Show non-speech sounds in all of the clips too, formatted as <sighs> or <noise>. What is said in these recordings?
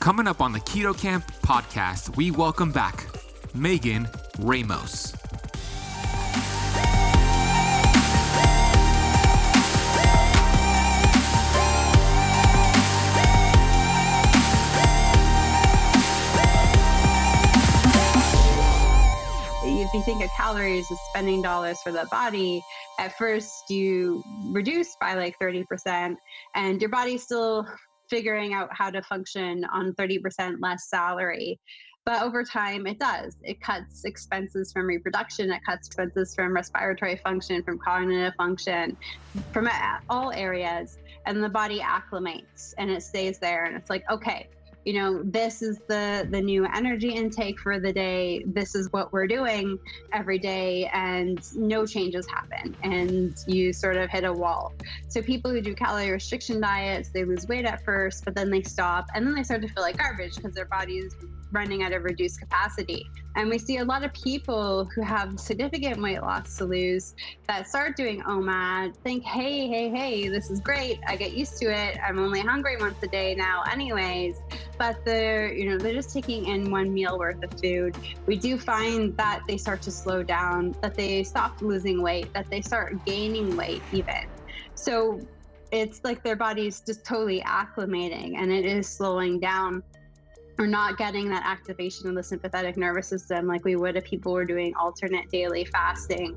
Coming up on the Keto Kamp podcast, we welcome back Megan Ramos. if you think of calories as spending dollars for the body, at first you reduce by like 30%, and your body's still figuring out how to function on 30% less salary. But over time, it does. It cuts expenses from reproduction, it cuts expenses from respiratory function, from cognitive function, from all areas. And the body acclimates and it stays there. And it's like, okay, you know this is the the new energy intake for the day this is what we're doing every day and no changes happen and you sort of hit a wall so people who do calorie restriction diets they lose weight at first but then they stop and then they start to feel like garbage because their body's running at a reduced capacity. And we see a lot of people who have significant weight loss to lose that start doing OMAD, think, hey, hey, hey, this is great. I get used to it. I'm only hungry once a day now, anyways. But they're, you know, they're just taking in one meal worth of food. We do find that they start to slow down, that they stop losing weight, that they start gaining weight even. So it's like their body's just totally acclimating and it is slowing down we're not getting that activation of the sympathetic nervous system like we would if people were doing alternate daily fasting.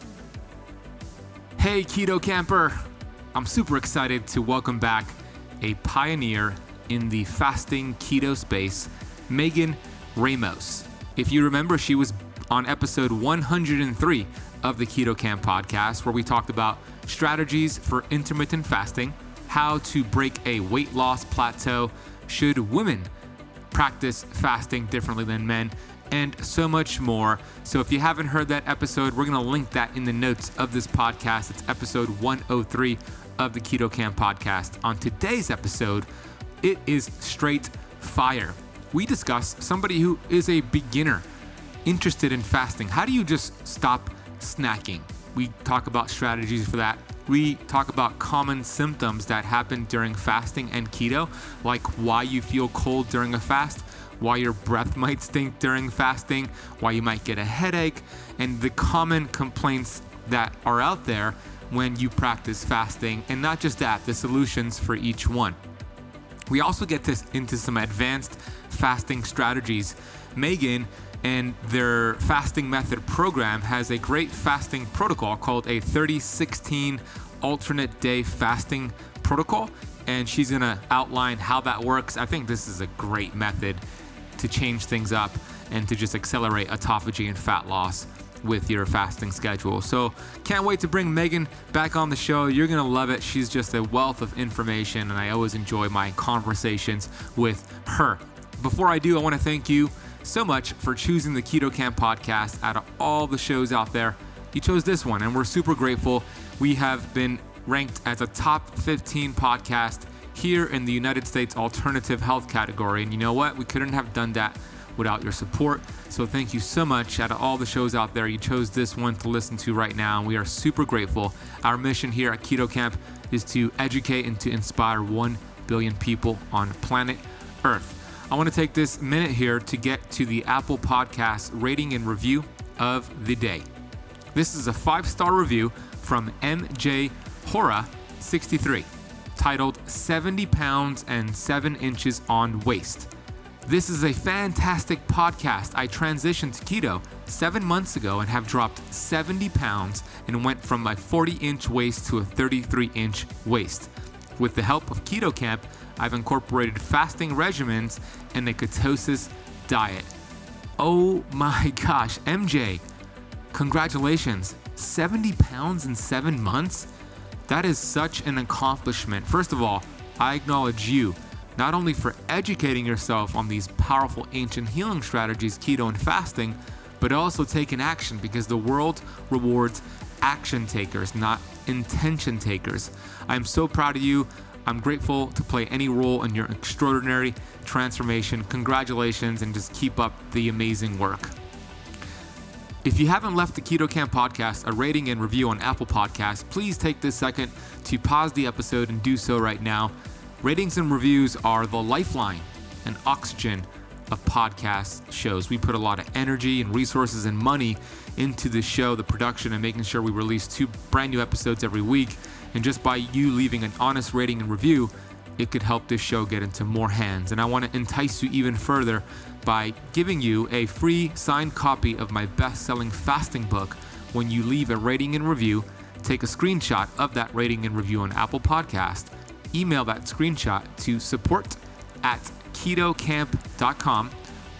Hey, Keto Camper! I'm super excited to welcome back a pioneer in the fasting keto space, Megan Ramos. If you remember, she was on episode 103 of the Keto Kamp podcast, where we talked about strategies for intermittent fasting, how to break a weight loss plateau, should women practice fasting differently than men, and so much more. So if you haven't heard that episode, we're going to link that in the notes of this podcast. It's episode 103 of the Keto Kamp podcast. On today's episode, it is straight fire. We discuss somebody who is a beginner interested in fasting. How do you just stop snacking? We talk about strategies for that. We talk about common symptoms that happen during fasting and keto, like why you feel cold during a fast, why your breath might stink during fasting, why you might get a headache, and the common complaints that are out there when you practice fasting, and not just that, the solutions for each one. We also get to, into some advanced fasting strategies. Megan and their fasting method program has a great fasting protocol called a 3016 alternate day fasting protocol. And she's gonna outline how that works. I think this is a great method to change things up and to just accelerate autophagy and fat loss with your fasting schedule. So, can't wait to bring Megan back on the show. You're going to love it. She's just a wealth of information, and I always enjoy my conversations with her. Before I do, I want to thank you so much for choosing the Keto Kamp podcast out of all the shows out there. You chose this one, and we're super grateful. We have been ranked as a top 15 podcast here in the United States alternative health category. And you know what? We couldn't have done that without your support. So thank you so much. Out of all the shows out there, you chose this one to listen to right now, and we are super grateful. Our mission here at Keto Kamp is to educate and to inspire 1 billion people on planet Earth. I want to take this minute here to get to the Apple Podcast rating and review of the day. This is a five star review from MJ Hora 63 titled 70 Pounds and 7 Inches on Waist. This is a fantastic podcast. I transitioned to keto seven months ago and have dropped 70 pounds and went from my 40 inch waist to a 33 inch waist. With the help of Keto Kamp, I've incorporated fasting regimens and a ketosis diet. Oh my gosh, MJ, congratulations. 70 pounds in seven months? That is such an accomplishment. First of all, I acknowledge you, not only for educating yourself on these powerful ancient healing strategies, keto and fasting, but also taking action because the world rewards action takers, not intention takers. I'm so proud of you. I'm grateful to play any role in your extraordinary transformation. Congratulations and just keep up the amazing work. If you haven't left the Keto Kamp podcast a rating and review on Apple Podcasts, please take this second to pause the episode and do so right now. Ratings and reviews are the lifeline and oxygen of podcast shows. We put a lot of energy and resources and money into the show, the production, and making sure we release two brand new episodes every week. And just by you leaving an honest rating and review, it could help this show get into more hands. And I want to entice you even further by giving you a free signed copy of my best selling fasting book when you leave a rating and review. Take a screenshot of that rating and review on Apple Podcast, email that screenshot to support at ketokamp.com.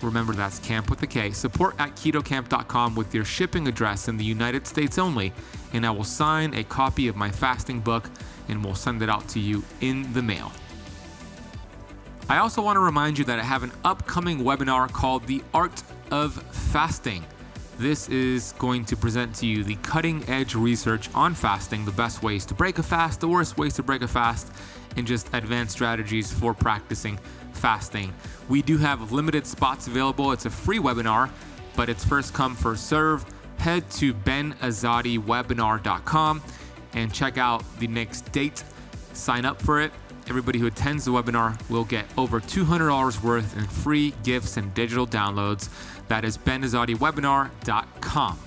Remember, that's camp with a K. Support at ketokamp.com with your shipping address in the United States only, and I will sign a copy of my fasting book and we'll send it out to you in the mail. I also want to remind you that I have an upcoming webinar called The Art of Fasting. This is going to present to you the cutting edge research on fasting, the best ways to break a fast, the worst ways to break a fast, and just advanced strategies for practicing fasting. We do have limited spots available. It's a free webinar, but it's first come, first serve. Head to benazadiwebinar.com and check out the next date. Sign up for it. Everybody who attends the webinar will get over $200 worth in free gifts and digital downloads. That is benazadiwebinar.com.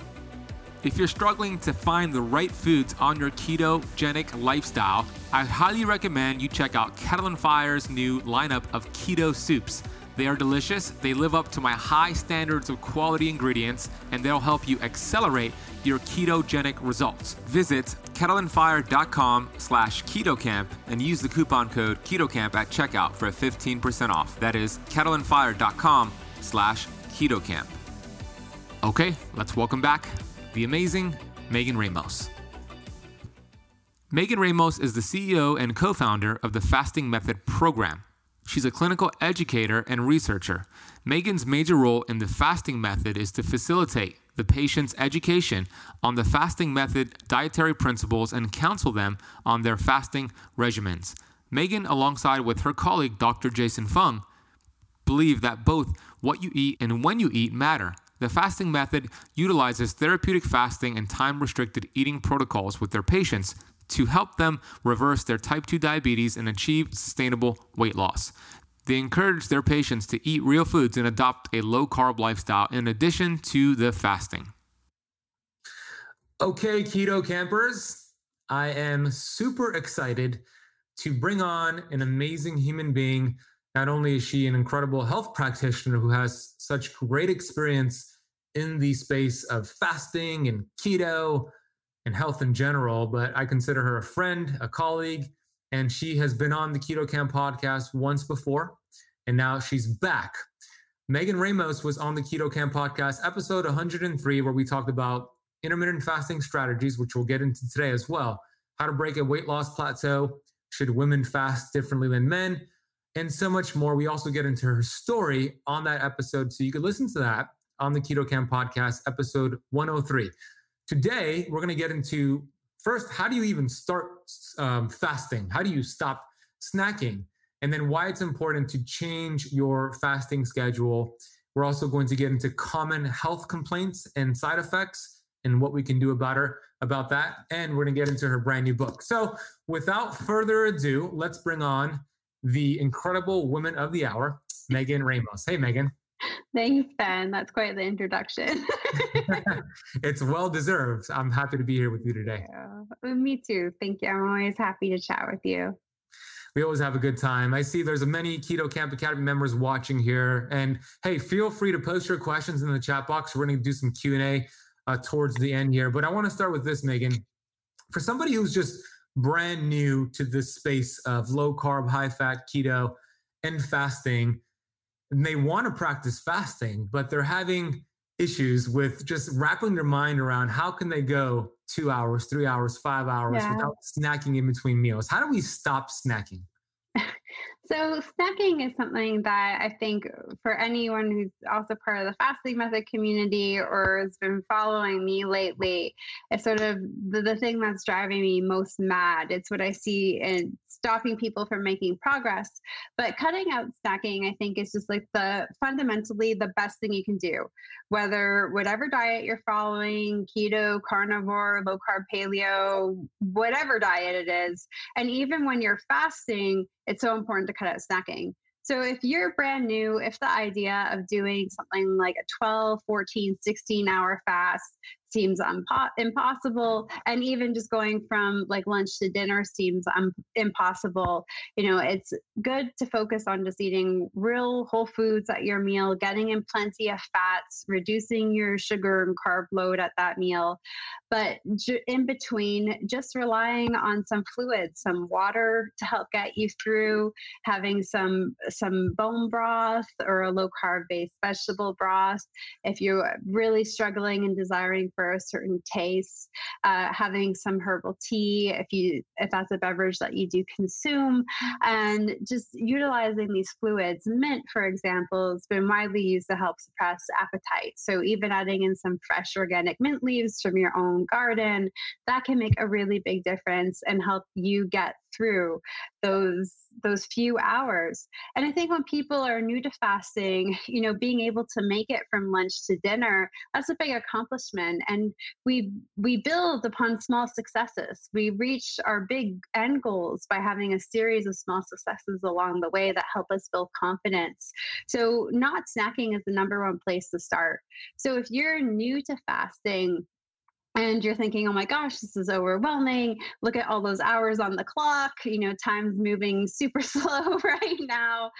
If you're struggling to find the right foods on your ketogenic lifestyle, I highly recommend you check out Kettle and Fire's new lineup of keto soups. They are delicious, they live up to my high standards of quality ingredients, and they'll help you accelerate your ketogenic results. Visit kettleandfire.com slash ketokamp and use the coupon code ketokamp at checkout for a 15% off. That is kettleandfire.com slash ketokamp. Okay, let's welcome back the amazing Megan Ramos. Megan Ramos is the CEO and co founder of the Fasting Method program. She's a clinical educator and researcher. Megan's major role in the fasting method is to facilitate the patient's education on the fasting method dietary principles and counsel them on their fasting regimens. Megan, alongside with her colleague Dr. Jason Fung, believe that both what you eat and when you eat matter. The fasting method utilizes therapeutic fasting and time restricted eating protocols with their patients to help them reverse their type 2 diabetes and achieve sustainable weight loss. They encourage their patients to eat real foods and adopt a low carb lifestyle in addition to the fasting. Okay, keto campers, I am super excited to bring on an amazing human being. Not only is she an incredible health practitioner who has such great experience in the space of fasting and keto and health in general, but I consider her a friend, a colleague, and she has been on the Keto Kamp podcast once before, and now she's back. Megan Ramos was on the Keto Kamp podcast, episode 103, where we talked about intermittent fasting strategies, which we'll get into today as well. How to break a weight loss plateau. Should women fast differently than men? And so much more. We also get into her story on that episode. So you can listen to that on the Keto Kamp podcast, episode 103. Today, we're going to get into first, how do you even start um, fasting? How do you stop snacking? And then why it's important to change your fasting schedule. We're also going to get into common health complaints and side effects and what we can do about her about that. And we're going to get into her brand new book. So, without further ado, let's bring on the incredible woman of the hour, Megan Ramos. Hey, Megan. <laughs> Thanks, Ben. That's quite the introduction. <laughs> it's well deserved. I'm happy to be here with you today. Yeah. Me too. Thank you. I'm always happy to chat with you. We always have a good time. I see there's many Keto Kamp Academy members watching here, and hey, feel free to post your questions in the chat box. We're going to do some Q and A uh, towards the end here, but I want to start with this, Megan. For somebody who's just brand new to this space of low carb, high fat, keto, and fasting, and they want to practice fasting, but they're having issues with just wrapping their mind around how can they go two hours, three hours, five hours yeah. without snacking in between meals. How do we stop snacking? <laughs> So, snacking is something that I think for anyone who's also part of the fasting method community or has been following me lately, it's sort of the, the thing that's driving me most mad. It's what I see in stopping people from making progress. But cutting out snacking, I think, is just like the fundamentally the best thing you can do. Whether whatever diet you're following, keto, carnivore, low carb, paleo, whatever diet it is, and even when you're fasting, it's so important to cut out snacking. So if you're brand new, if the idea of doing something like a 12, 14, 16 hour fast seems impo- impossible. And even just going from like lunch to dinner seems um, impossible. You know it's good to focus on just eating real whole foods at your meal getting in plenty of fats reducing your sugar and carb load at that meal. But in between just relying on some fluids some water to help get you through having some some bone broth or a low carb based vegetable broth. If you're really struggling and desiring for a certain taste. Uh, having some herbal tea, if you if that's a beverage that you do consume, and just utilizing these fluids. Mint, for example, has been widely used to help suppress appetite. So even adding in some fresh organic mint leaves from your own garden, that can make a really big difference and help you get through those those few hours. And i think when people are new to fasting you know being able to make it from lunch to dinner that's a big accomplishment. And we we build upon small successes. We reach our big end goals by having a series of small successes along the way that help us build confidence. So not snacking is the number one place to start. So if you're new to fasting and you're thinking, oh my gosh, this is overwhelming. Look at all those hours on the clock. You know, time's moving super <laughs> slow right now.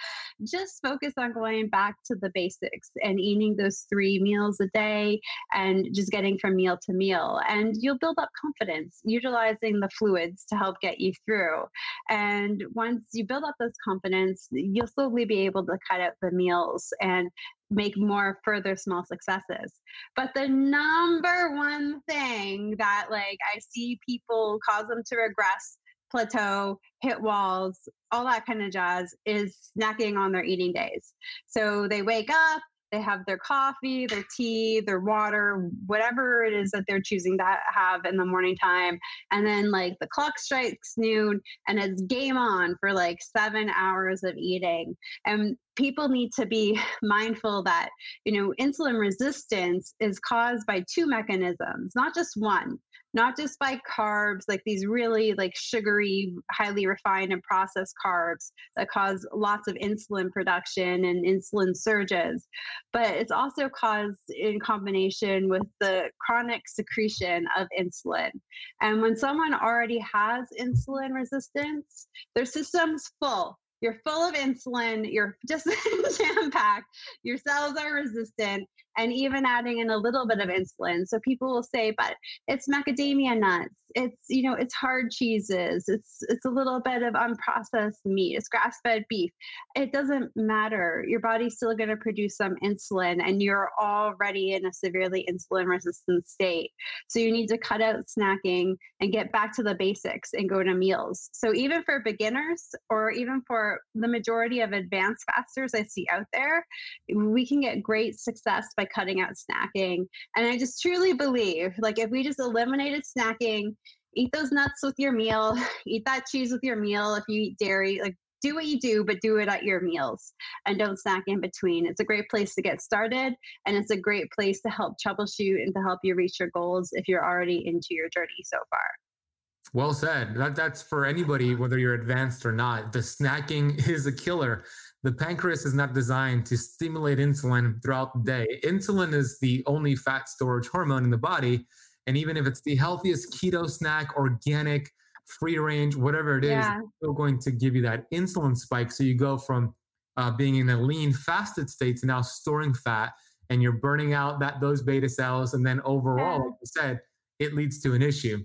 Just focus on going back to the basics and eating those three meals a day and just getting from meal to meal. And you'll build up confidence utilizing the fluids to help get you through. And once you build up those confidence, you'll slowly be able to cut out the meals and make more further small successes. But the number one thing that like I see people cause them to regress, plateau, hit walls, all that kind of jazz is snacking on their eating days. So they wake up, they have their coffee, their tea, their water, whatever it is that they're choosing to have in the morning time. And then, like, the clock strikes noon and it's game on for like seven hours of eating. And people need to be <sighs> mindful that, you know, insulin resistance is caused by two mechanisms, not just one not just by carbs, like these really like sugary, highly refined and processed carbs that cause lots of insulin production and insulin surges, but it's also caused in combination with the chronic secretion of insulin. And when someone already has insulin resistance, their system's full you're full of insulin, you're <laughs> just jam packed, your cells are resistant, and even adding in a little bit of insulin. So people will say, but it's macadamia nuts, it's you know, it's hard cheeses, it's it's a little bit of unprocessed meat, it's grass-fed beef. It doesn't matter. Your body's still going to produce some insulin and you're already in a severely insulin resistant state. So you need to cut out snacking and get back to the basics and go to meals. So even for beginners or even for the majority of advanced fasters I see out there, we can get great success by cutting out snacking. And I just truly believe like if we just eliminated snacking, eat those nuts with your meal, <laughs> eat that cheese with your meal if you eat dairy, like do what you do, but do it at your meals and don't snack in between. It's a great place to get started and it's a great place to help troubleshoot and to help you reach your goals if you're already into your journey so far. Well said. That, that's for anybody, whether you're advanced or not. The snacking <laughs> is a killer. The pancreas is not designed to stimulate insulin throughout the day. Insulin is the only fat storage hormone in the body. And even if it's the healthiest keto snack, organic, free range, whatever it is, yeah. it's still going to give you that insulin spike. So you go from uh, being in a lean, fasted state to now storing fat, and you're burning out that those beta cells. And then overall, yeah. like you said, it leads to an issue.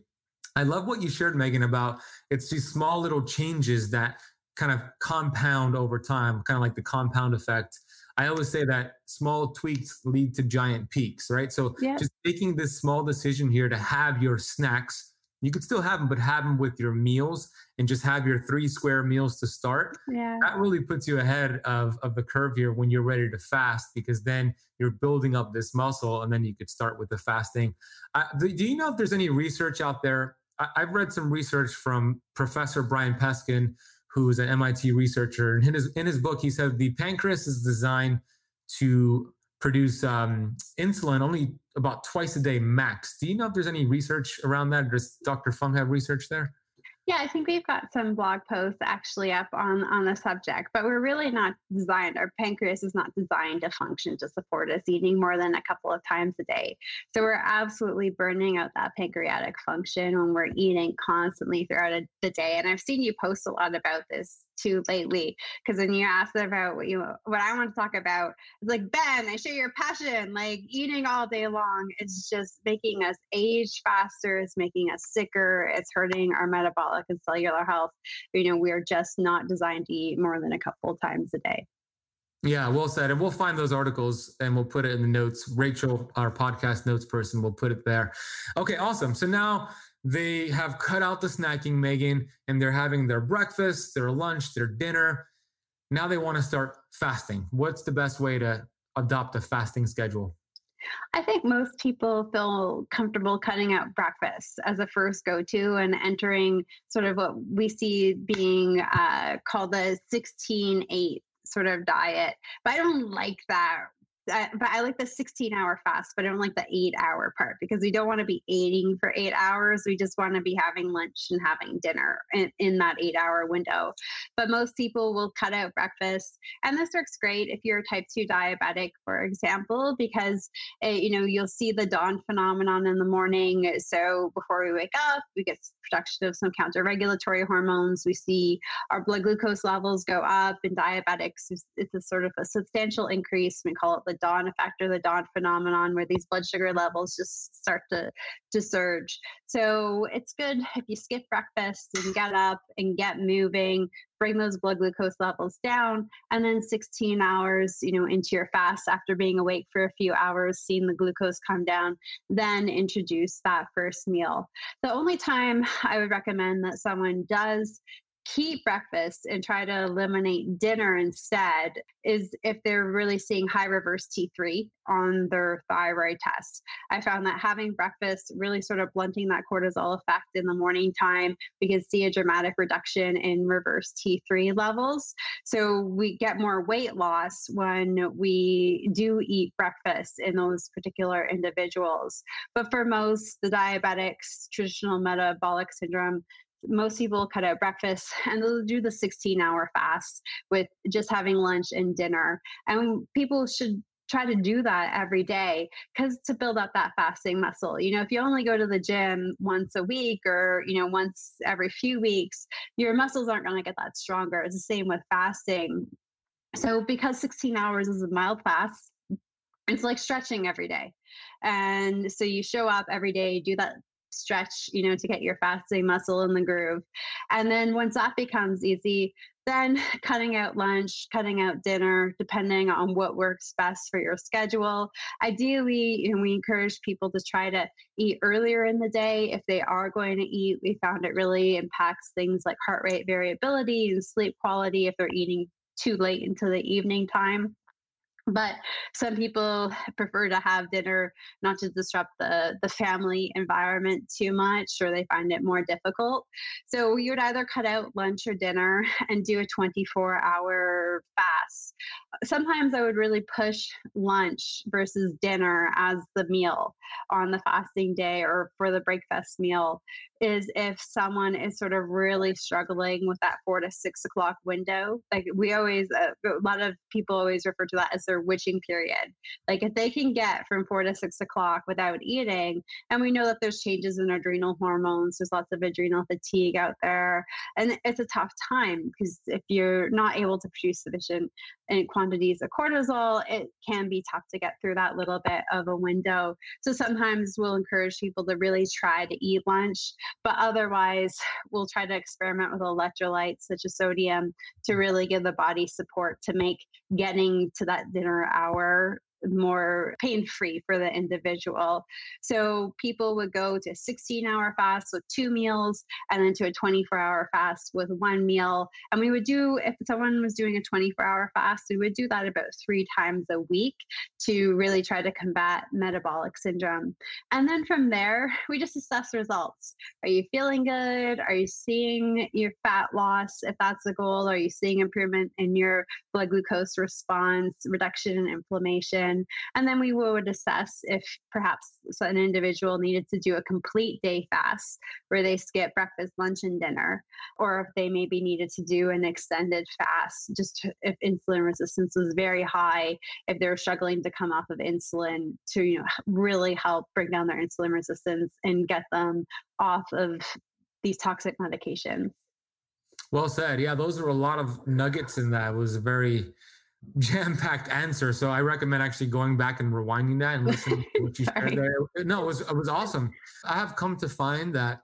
I love what you shared, Megan, about it's these small little changes that kind of compound over time, kind of like the compound effect I always say that small tweaks lead to giant peaks, right? So yeah. just making this small decision here to have your snacks you could still have them, but have them with your meals and just have your three square meals to start. Yeah. That really puts you ahead of, of the curve here when you're ready to fast because then you're building up this muscle and then you could start with the fasting. Uh, do, do, you know if there's any research out there? I, I've read some research from Professor Brian Peskin, who's an MIT researcher. And in his, in his book, he said the pancreas is designed to produce um, insulin only about twice a day max. Do you know if there's any research around that? Does Dr. Fung have research there? Yeah, I think we've got some blog posts actually up on on the subject, but we're really not designed. Our pancreas is not designed to function to support us eating more than a couple of times a day. So we're absolutely burning out that pancreatic function when we're eating constantly throughout the day. And I've seen you post a lot about this too lately because when you asked about what you what I want to talk about, it's like Ben, I share your passion. Like eating all day long, it's just making us age faster. It's making us sicker. It's hurting our metabolic and cellular health. You know, we're just not designed to eat more than a couple times a day. Yeah, well said. And we'll find those articles and we'll put it in the notes. Rachel, our podcast notes person, will put it there. Okay, awesome. So now they have cut out the snacking, Megan, and they're having their breakfast, their lunch, their dinner. Now they want to start fasting. What's the best way to adopt a fasting schedule? I think most people feel comfortable cutting out breakfast as a first go to and entering sort of what we see being uh, called the 16 8 sort of diet. But I don't like that I, but I like the 16 hour fast, but I don't like the eight hour part because we don't want to be eating for eight hours. We just want to be having lunch and having dinner in, in that eight hour window. But most people will cut out breakfast. And this works great if you're type 2 diabetic, for example, because, eh, you know, you'll see the dawn phenomenon in the morning. So before we wake up, we get production of some counter regulatory hormones. We see our blood glucose levels go up. In diabetics, it's a sort of a substantial increase. We call it the dawn effect or the dawn phenomenon where these blood sugar levels just start to, to surge. So it's good if you skip breakfast and get up and get moving, bring those blood glucose levels down, and then 16 hours, you know, into your fast after being awake for a few hours, seeing the glucose come down, then introduce that first meal. The only time I would recommend that someone does keep breakfast and try to eliminate dinner instead is if they're really seeing high reverse T3 on their thyroid test. I found that having breakfast really sort of blunting that cortisol effect in the morning time, we can see a dramatic reduction in reverse T3 levels. So we get more weight loss when we do eat breakfast in those particular individuals. But for most, the diabetics, traditional metabolic syndrome, most people cut out breakfast <laughs> and they'll do the 16 hour fast with just having lunch and dinner. And people should try to do that every day because to build up that fasting muscle. You know if you only go to the gym once a week or you know once every few weeks your muscles aren't going to get that stronger. It's the same with fasting. So because 16 hours is a mild fast it's like stretching every day. And so you show up every day do that stretch, you know, to get your fasting muscle in the groove. And then once that becomes easy, then <sighs> cutting out lunch, cutting out dinner, depending on what works best for your schedule. Ideally, you know, we encourage people to try to eat earlier in the day if they are going to eat. We found it really impacts things like heart rate variability and sleep quality if they're eating too late into the evening time but some people <sighs> prefer to have dinner not to disrupt the the family environment too much or they find it more difficult. So you would either cut out lunch or dinner <laughs> and do a 24 hour fast sometimes i would really push lunch versus dinner as the meal on the fasting day or for the breakfast meal is if someone is sort of really struggling with that four to six o'clock window like we always uh, a lot of people always refer to that as their witching period. Like if they can get from four to six o'clock without eating, and we know that there's changes in adrenal hormones, there's lots of adrenal fatigue out there, and it's a tough time because if you're not able to produce sufficient quantities of cortisol, it can be tough to get through that little bit of a window. So sometimes we'll encourage people to really try to eat lunch, but otherwise, we'll try to experiment with electrolytes such as sodium to really give the body support to make getting to that dinner hour more pain free for the individual. So people would go to 16 hour fast with two meals and then to a 24 hour fast with one meal. And we would do, if someone was doing a 24 hour fast, we would do that about three times a week to really try to combat metabolic syndrome. And then from there, we just assess results. Are you feeling good? Are you seeing your fat loss? If that's the goal, are you seeing improvement in your blood glucose response, reduction in inflammation? And then we would assess if perhaps an individual needed to do a complete day fast where they skip breakfast, lunch, and dinner, or if they maybe needed to do an extended fast, just if insulin resistance was very high, if they're struggling to come off of insulin to you know really help bring down their insulin resistance and get them off of these toxic medications. Well said. Yeah, those are a lot of nuggets in that. It was very jam-packed answer. So I recommend actually going back and rewinding that and listening to what you <laughs> said there. No, it was it was awesome. I have come to find that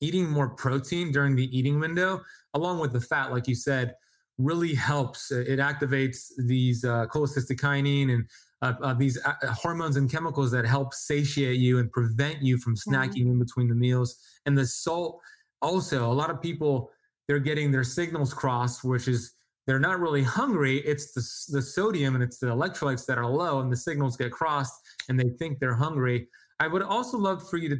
eating more protein during the eating window, along with the fat, like you said, really helps. It activates these uh, cholecystokinin and uh, uh, these uh, hormones and chemicals that help satiate you and prevent you from mm-hmm. snacking in between the meals. And the salt, also, a lot of people they're getting their signals crossed, which is they're not really hungry. It's the, the sodium and it's the electrolytes that are low, and the signals get crossed, and they think they're hungry. I would also love for you to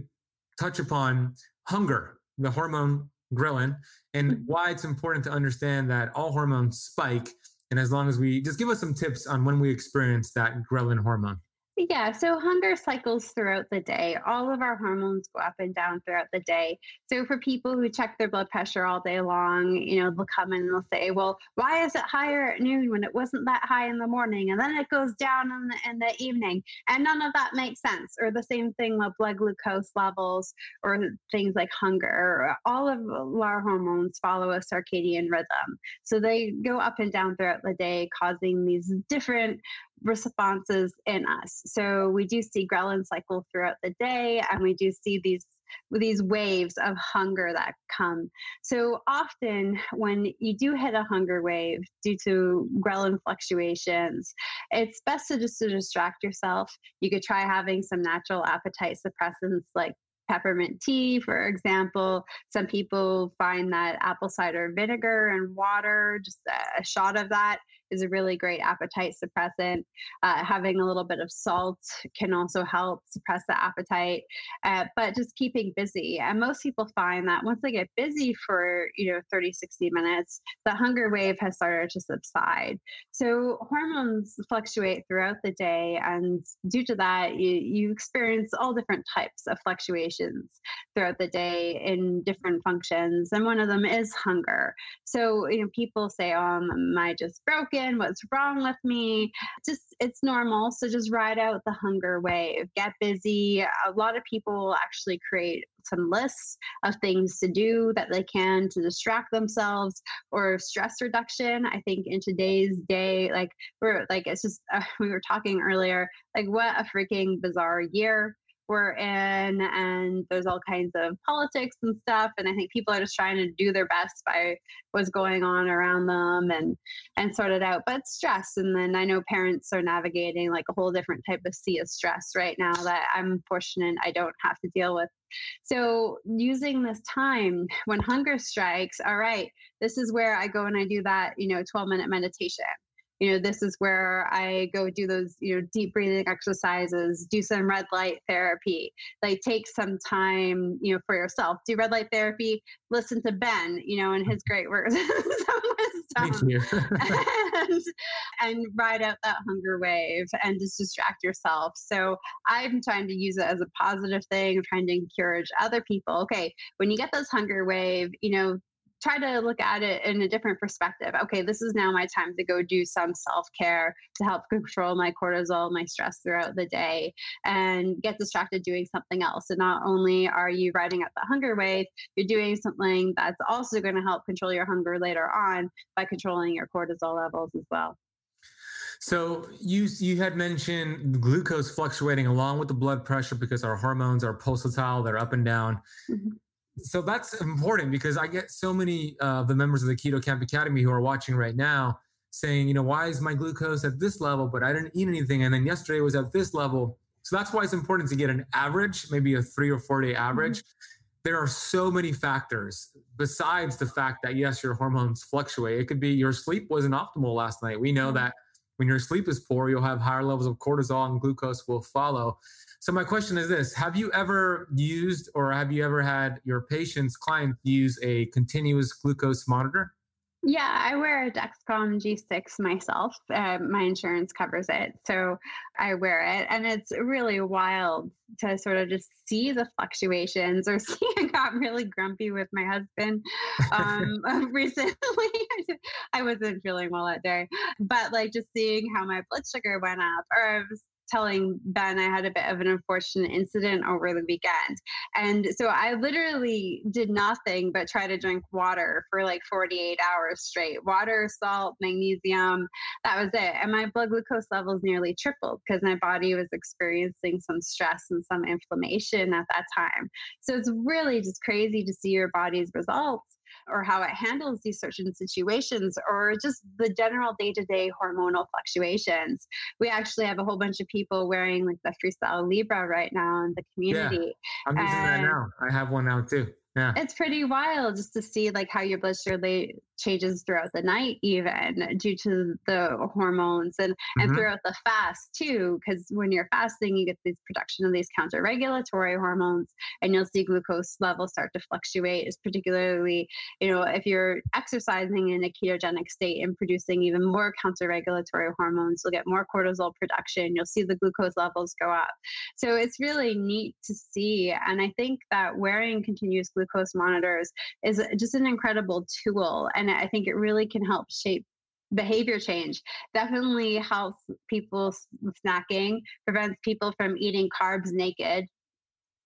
touch upon hunger, the hormone ghrelin, and mm-hmm. why it's important to understand that all hormones spike. And as long as we just give us some tips on when we experience that ghrelin hormone. Yeah, so hunger cycles throughout the day. All of our hormones go up and down throughout the day. So for people who check their blood pressure all day long, you know, they'll come in and they'll say, "Well, why is it higher at noon when it wasn't that high in the morning, and then it goes down in the, in the evening?" And none of that makes sense. Or the same thing with blood glucose levels, or things like hunger. All of our hormones follow a circadian rhythm, so they go up and down throughout the day, causing these different responses in us. So we do see ghrelin cycle throughout the day, and we do see these these waves of hunger that come. So often, when you do hit a hunger wave due to ghrelin fluctuations, it's best to just to distract yourself. You could try having some natural appetite suppressants like peppermint tea, for example. Some people find that apple cider vinegar and water, just a, a shot of that, is a really great appetite suppressant. Uh, having a little bit of salt can also help suppress the appetite, uh, but just keeping busy. And most people find that once they get busy for, you know, 30, 60 minutes, the hunger wave has started to subside. So hormones fluctuate throughout the day. And due to that, you, you experience all different types of fluctuations throughout the day in different functions. And one of them is hunger. So, you know, people say, oh, am I just broken? Broken? What's wrong with me? Just it's normal. So just ride out the hunger wave. Get busy. A lot of people actually create some lists of things to do that they can to distract themselves or stress reduction. I think in today's day, like we're like it's just uh, we were talking earlier, like what a freaking bizarre year we're in and there's all kinds of politics and stuff and i think people are just trying to do their best by what's going on around them and and sort it out but stress and then i know parents are navigating like a whole different type of sea of stress right now that i'm fortunate i don't have to deal with. So using this time when hunger strikes all right this is where i go and i do that you know 12 minute meditation you know this is where i go do those you know deep breathing exercises do some red light therapy like take some time you know for yourself do red light therapy listen to ben you know and his great words. <laughs> And, and ride out that hunger wave and just distract yourself. So i'm trying to use it as a positive thing i'm trying to encourage other people okay when you get this hunger wave you know try to look at it in a different perspective. Okay, this is now my time to go do some self care to help <laughs> control my cortisol, my stress throughout the day, and get distracted doing something else. And not only are you riding up the hunger wave, you're doing something that's also going to help control your hunger later on by controlling your cortisol levels as well. So you you had mentioned glucose fluctuating along with the blood pressure because our hormones are pulsatile, they're up and down. Mm-hmm. So that's important because I get so many of uh, the members of the Keto Kamp Academy who are watching right now saying, you know, why is my glucose at this level, but I didn't eat anything, and then yesterday was at this level. So that's why it's important to get an average, maybe a three or four day mm-hmm. average. Mm-hmm there are so many factors besides the fact that yes your hormones fluctuate it could be your sleep wasn't optimal last night we know mm-hmm. that when your sleep is poor you'll have higher levels of cortisol and glucose will follow. So my question is this have you ever used or have you ever had your patients clients use a continuous glucose monitor yeah, I wear a Dexcom G6 myself. Uh, my insurance covers it. So I wear it. And it's really wild to sort of just see the fluctuations or <laughs> see I got really grumpy with my husband um, <laughs> <laughs> recently. I wasn't feeling well that day. But like just seeing how my blood sugar went up or I was telling Ben I had a bit of an unfortunate incident over the weekend. And so I literally did nothing but try to drink water for like 48 hours straight water, salt, magnesium. That was it. And my blood glucose levels nearly tripled because my body was experiencing some stress and some inflammation at that time. So it's really just crazy to see your body's results or how it handles these certain situations or just the general day-to-day hormonal fluctuations. We actually have a whole bunch of people wearing like the freestyle Libre right now in the community yeah, i'm using and that now. I have one now too yeah. It's pretty wild just to see like how your blood sugar changes throughout the night even due to the hormones and mm-hmm. and throughout the fast too because when you're fasting you get this production of these counter regulatory hormones and you'll see glucose levels start to fluctuate is particularly you know if you're exercising in a ketogenic state and producing even more counter regulatory hormones you'll get more cortisol production you'll see the glucose levels go up so it's really neat to see and i think that wearing continuous glucose glucose monitors is just an incredible tool. And I think it really can help shape behavior change definitely helps people snacking prevents people from eating carbs naked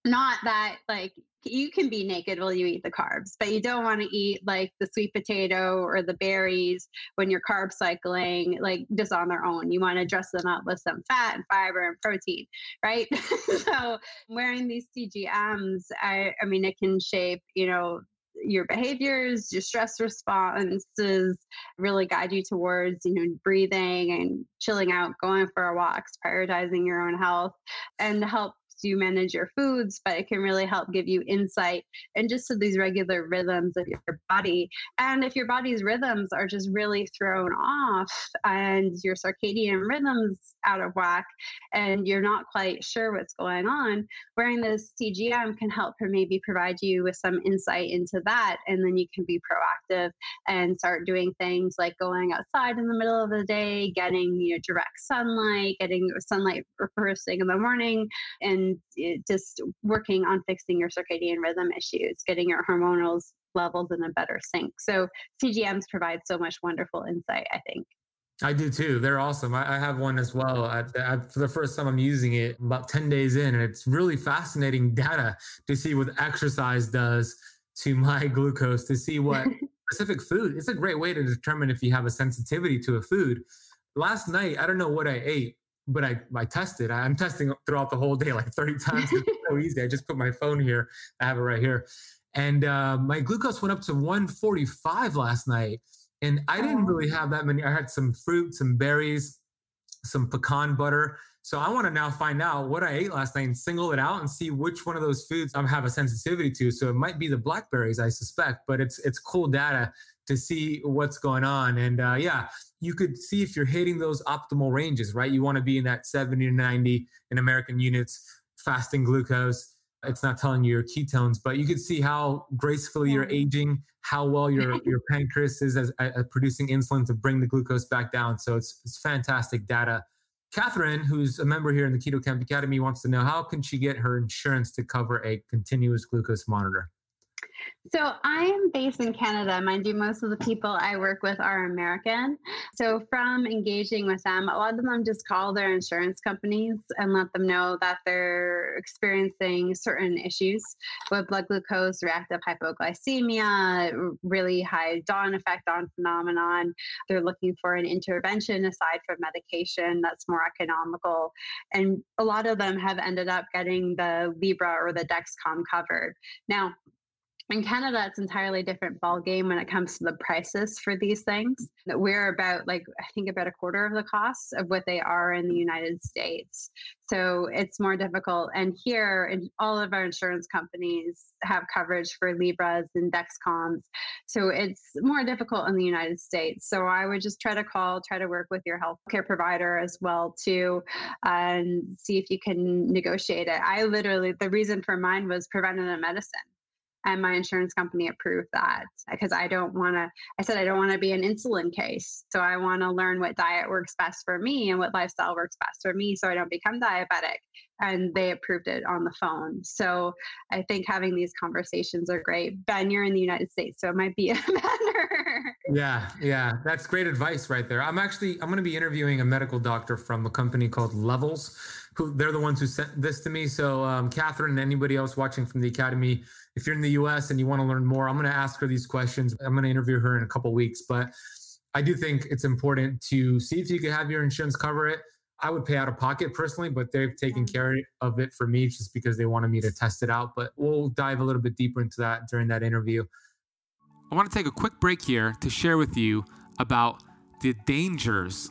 not that like you can be naked while you eat the carbs, but you don't want to eat like the sweet potato or the berries when you're carb cycling, like just on their own. You want to dress them up with some fat and fiber and protein, right? <laughs> so wearing these CGMs, I, I mean, it can shape, you know, your behaviors, your stress responses, really guide you towards, you know, breathing and chilling out, going for walks, prioritizing your own health, and help you manage your foods, but it can really help give you insight and just to these regular rhythms of your body. And if your body's rhythms are just really thrown off and your circadian rhythms out of whack and you're not quite sure what's going on, wearing this CGM can help maybe provide you with some insight into that. And then you can be proactive and start doing things like going outside in the middle of the day, getting you know, direct sunlight, getting sunlight first thing in the morning, and and just working on fixing your circadian rhythm issues, getting your hormonal levels in a better sync. So CGMs provide so much wonderful insight, I think. I do too. They're awesome. I, I have one as well. I, I, for the first time, I'm using it about 10 days in, and it's really fascinating <laughs> data to see what exercise does to my <laughs> glucose, to see what <laughs> specific food. It's a great way to determine if you have a sensitivity to a food. Last night, I don't know what I ate, but I, I tested. I'm testing throughout the whole day, like 30 times. It's <laughs> so easy. I just put my phone here. I have it right here. And uh, my glucose went up to 145 last night. And I didn't really oh. have that many. I had some fruit, some berries, some pecan butter. So I want to now find out what I ate last night and single it out and see which one of those foods I have a sensitivity to. So it might be the blackberries, I suspect, but it's it's cool data to see what's going on. And uh, yeah, you could see if you're hitting those optimal ranges, right? You want to be in that 70 to 90 in American units fasting glucose. It's not telling you your ketones, but you could see how gracefully you're aging, how well your your pancreas is as, as producing insulin to bring the glucose back down. So it's it's fantastic data. Catherine, who's a member here in the Keto Kamp Academy, wants to know how can she get her insurance to cover a continuous glucose monitor? So I am based in Canada. Mind you, most of the people I work with are American. So from engaging with them, a lot of them just call their insurance companies and let them know that they're experiencing certain issues with blood glucose, reactive hypoglycemia, really high dawn effect on phenomenon. They're looking for an intervention aside from medication that's more economical. And a lot of them have ended up getting the Libre or the Dexcom covered. Now, in Canada, it's entirely different ball game when it comes to the prices for these things. We're about like I think about a quarter of the cost of what they are in the United States. So it's more difficult. And here, in all of our insurance companies have coverage for Libres and Dexcoms. So it's more difficult in the United States. So I would just try to call, try to work with your healthcare provider as well and see if you can negotiate it. I literally the reason for mine was preventative medicine and my insurance company approved that because I don't want to. I said I don't want to be an insulin case, so I want to learn what diet works best for me and what lifestyle works best for me, so I don't become diabetic. And they approved it on the phone. So I think having these conversations are great. Ben, you're in the United States, so it might be <laughs> a matter. yeah, yeah, that's great advice right there. I'm actually I'm going to be interviewing a medical doctor from a company called Levels. Who they're the ones who sent this to me. So, um, Catherine and anybody else watching from the academy, if you're in the US and you want to learn more, I'm going to ask her these questions. I'm going to interview her in a couple weeks, but I do think it's important to see if you can have your insurance cover it. I would pay out of pocket personally, but they've taken care of it for me just because they wanted me to test it out. But we'll dive a little bit deeper into that during that interview. I want to take a quick break here to share with you about the dangers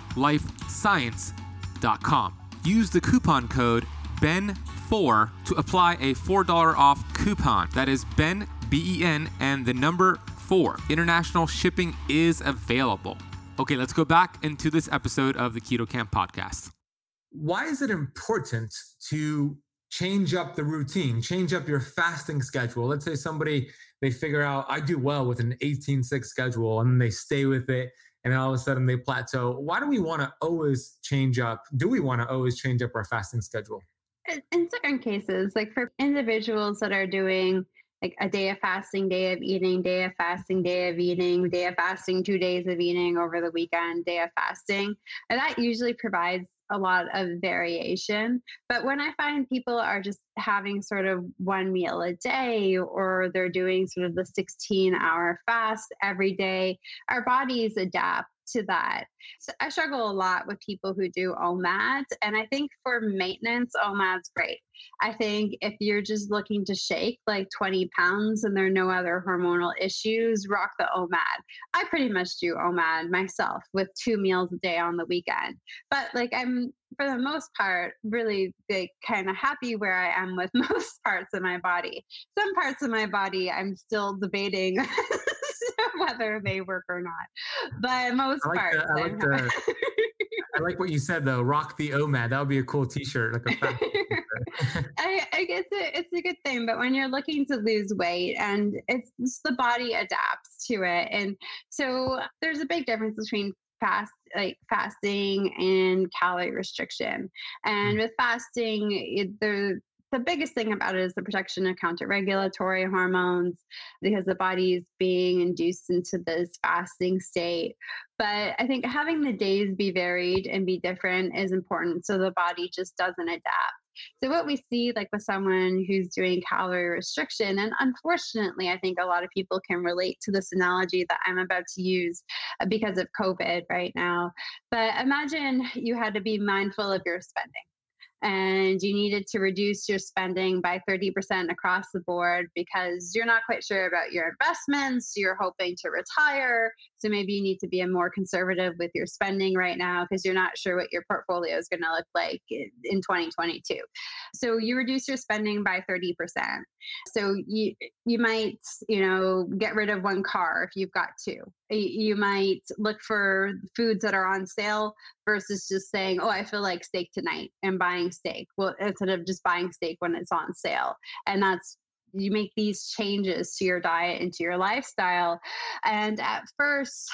purelifescience.com. Use the coupon code BEN 4 to apply a $4 off coupon. That is Ben, B E N, and the number 4. International shipping is available. Okay, let's go back into this episode of the Keto Kamp podcast. Why is it important to change up the routine, change up your fasting schedule? Let's say somebody they figure out I do well with an 18-6 schedule and they stay with it and all of a sudden they plateau. Why do we want to always change up? Do we want to always change up our fasting schedule? in certain cases, like for individuals that are doing like a day of fasting, day of eating, day of fasting, day of eating, day of fasting, two days of eating over the weekend, day of fasting, and that usually provides a lot of variation. But when I find people are just having sort of one meal a day or they're doing sort of the 16 hour fast every day, our bodies adapt to that. So I struggle a lot with people who do OMAD. And I think for maintenance, OMAD's great. I think if you're just looking to shake like 20 pounds and there are no other hormonal issues, rock the OMAD. I pretty much do OMAD myself with two meals a day on the weekend. But like I'm for the most part really like kind of happy where I am with <laughs> most parts of my body. Some parts of my body I'm still debating <laughs> <laughs> whether they work or not. But most I like parts. The, I, like the, <laughs> I like what you said though. Rock the OMAD. That would be a cool T-shirt, like a <laughs> I, I guess it, it's a good thing, but when you're looking to lose weight and it's, it's the body adapts to it. And so there's a big difference between fast like fasting and calorie restriction and mm. with fasting it, the the biggest thing about it is the protection of counter-regulatory hormones because the body is being induced into this fasting state. But i think having the days be varied and be different is important so the body just doesn't adapt. So what we see like with someone who's doing calorie restriction, and unfortunately, I think a lot of people can relate to this analogy that I'm about to use uh, because of COVID right now. But imagine you had to be mindful of your spending and you needed to reduce your spending by 30% across the board because you're not quite sure about your investments, you're hoping to retire. So maybe you need to be more conservative with your spending right now because you're not sure what your portfolio is going to look like in 2022. So you reduce your spending by 30%. So you you might, you know, get rid of one car if you've got two. You might look for foods that are on sale versus just saying, "Oh, I feel like steak tonight," and buying steak. Well, instead of just buying steak when it's on sale, and that's you make these changes to your diet and to your lifestyle. And at first,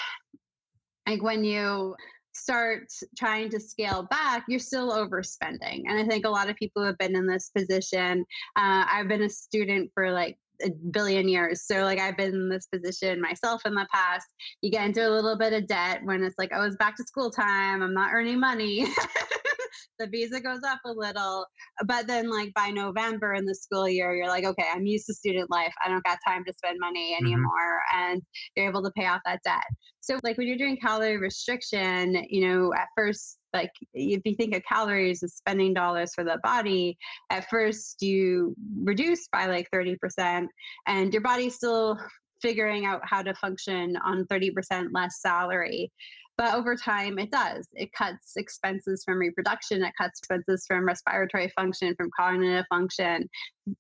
like when you start trying to scale back, you're still overspending. And I think a lot of people have been in this position. Uh, I've been a student for like a billion years. So like I've been in this position myself in the past. You get into a little bit of debt when it's like, oh, it's back to school time. I'm not earning money. <laughs> the visa goes up a little. But then like by November in the school year, you're like, okay, I'm used to student life. I don't got time to spend money mm-hmm. anymore. Mm-hmm. And you're able to pay off that debt. So like when you're doing calorie restriction, you know, at first like if you think of calories as spending dollars for the body at first you reduce by like 30% and your body's still figuring out how to function on 30% less salary but over time it does. It cuts expenses from reproduction it cuts expenses from respiratory function from cognitive function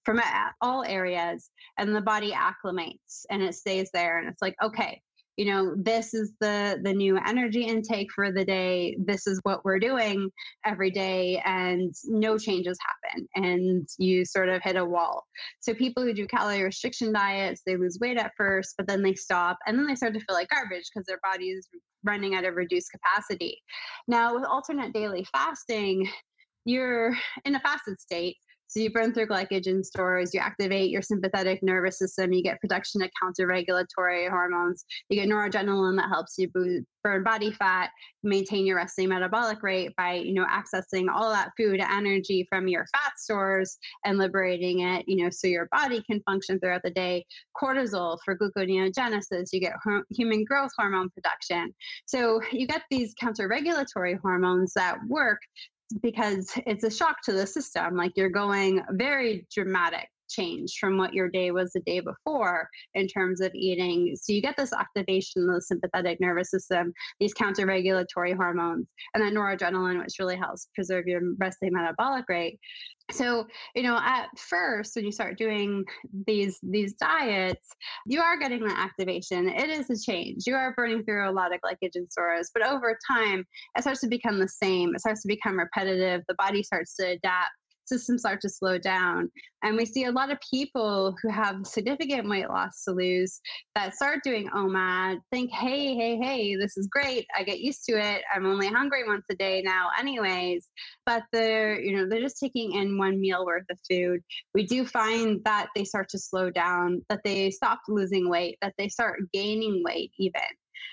from all areas and the body acclimates and it stays there and it's like okay you know this is the the new energy intake for the day. This is what we're doing every day and no changes happen and you sort of hit a wall. So people who do calorie restriction diets they lose weight at first but then they stop and then they start to feel like garbage because their body is running at a reduced capacity. Now with alternate daily fasting you're in a fasted state so you burn through glycogen stores, you activate your sympathetic nervous system, you get production of counter-regulatory hormones, you get noradrenaline that helps you burn body fat, maintain your resting metabolic rate by you know accessing all that food energy from your fat stores and liberating it, you know, so your body can function throughout the day. Cortisol for gluconeogenesis, you get human growth hormone production. So you get these counter-regulatory hormones that work because it's a shock to the system. Like you're going very dramatic change from what your day was the day before in terms of eating. So you get this activation of the sympathetic nervous system, these counter regulatory hormones, and then noradrenaline, which really helps preserve your resting metabolic rate. So, you know, at first when you start doing these these diets, you are getting the activation. It is a change. You are burning through a lot of glycogen stores, but over time it starts to become the same. It starts to become repetitive. The body starts to adapt systems start to slow down. And we see a lot of people who have significant weight loss to lose that start doing OMAD, think, hey, hey, hey, this is great. I get used to it. I'm only hungry once a day now, anyways. But they're, you know, they're just taking in one meal worth of food. We do find that they start to slow down, that they stop losing weight, that they start gaining weight even.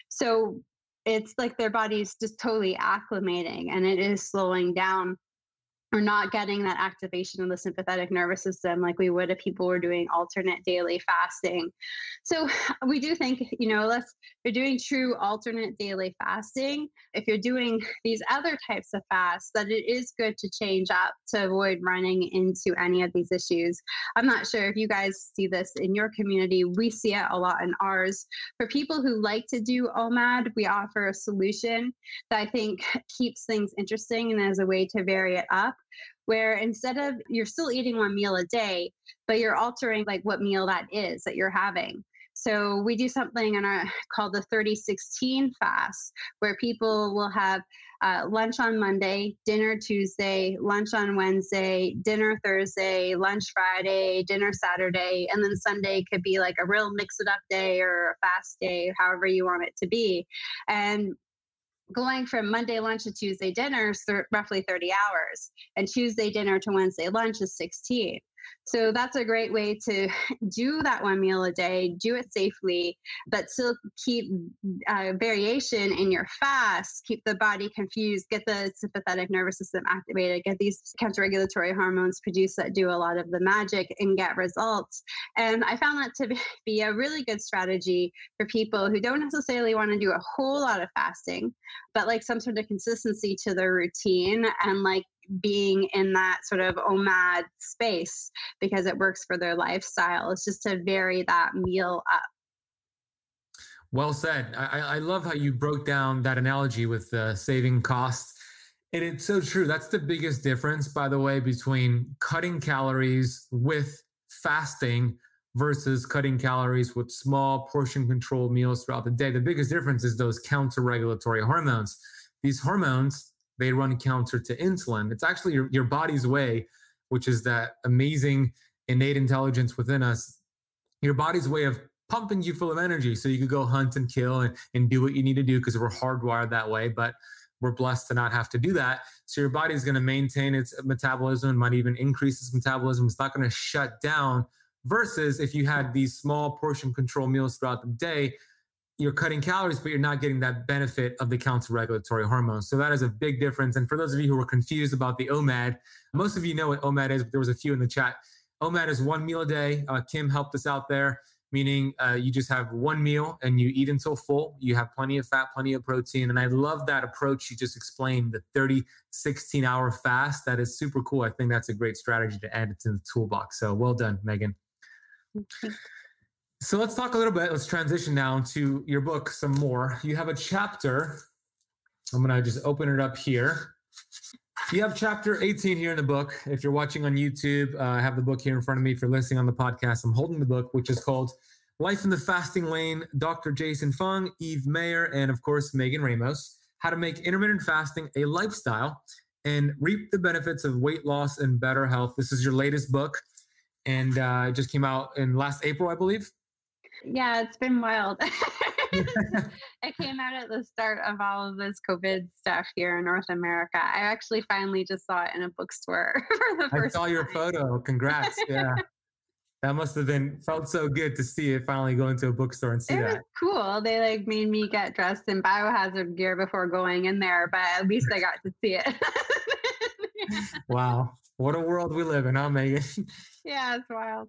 So it's like their body's just totally acclimating and it is slowing down we're not getting that activation of the sympathetic nervous system like we would if people were doing alternate daily fasting. So we do think, you know, let's you're doing true alternate daily fasting. If you're doing these other types of fasts, that it is good to change up to avoid running into any of these issues. I'm not sure if you guys see this in your community. We see it a lot in ours. For people who like to do OMAD, we offer a solution that I think keeps things interesting and as a way to vary it up where instead of you're still eating one meal a day, but you're altering like what meal that is that you're having. So we do something in our <laughs> called the 3016 fast, where people will have uh, lunch on Monday, dinner Tuesday, lunch on Wednesday, dinner Thursday, lunch Friday, dinner Saturday, and then Sunday could be like a real mix it up day or a fast day, however you want it to be. And going from Monday lunch to Tuesday dinner is th- roughly 30 hours, and Tuesday dinner to Wednesday lunch is 16. So that's a great way to <laughs> do that one meal a day, do it safely, but still keep uh, variation in your fast, keep the body confused, get the sympathetic nervous system activated, get these counter-regulatory hormones produced that do a lot of the magic and get results. And I found that to <laughs> be a really good strategy for people who don't necessarily want to do a whole lot of fasting, but like some sort of consistency to their routine and like being in that sort of OMAD space because it works for their lifestyle. It's just to vary that meal up. Well said. I, I love how you broke down that analogy with uh, saving costs. And it's so true. That's the biggest difference, by the way, between cutting calories with fasting versus cutting calories with small portion control meals throughout the day. The biggest difference is those counter regulatory hormones. These hormones they run counter to insulin. It's actually your, your body's way, which is that amazing innate intelligence within us, your body's way of pumping you full of energy so you could go hunt and kill and, and do what you need to do because we're hardwired that way. But we're blessed to not have to do that. So your body is going to maintain its metabolism, might even increase its metabolism. It's not going to shut down. Versus if you had these small portion control meals throughout the day, you're cutting calories, but you're not getting that benefit of the counter regulatory hormones. So that is a big difference. And for those of you who are confused about the OMAD, most of you know what OMAD is, but there was a few in the chat. OMAD is one meal a day. Uh, Kim helped us out there, meaning uh, you just have one meal and you eat until full. You have plenty of fat, plenty of protein. And I love that approach you just explained the 30, 16 hour fast. That is super cool. I think that's a great strategy to add it to the toolbox. So well done, Megan. So let's talk a little bit. Let's transition now to your book some more. You have a chapter. I'm going to just open it up here. You have chapter 18 here in the book. If you're watching on YouTube, uh, I have the book here in front of me. If you're listening on the podcast, I'm holding the book, which is called Life in the Fasting Lane, Dr. Jason Fung, Eve Mayer, and of course, Megan Ramos. How to make intermittent fasting a lifestyle and reap the benefits of weight loss and better health. This is your latest book, and uh, it just came out in last April, I believe yeah, it's been wild. <laughs> <laughs> it came out at the start of all of this COVID stuff here in North America. I actually finally just saw it in a bookstore <laughs> for the first I saw your photo. Congrats. Yeah. that must have been felt so good to see it finally go into a bookstore and see it that. Was cool. They like made me get dressed in biohazard gear before going in there, but at least I got to see it. wow. What a world we live in, huh, Megan? Yeah, it's wild.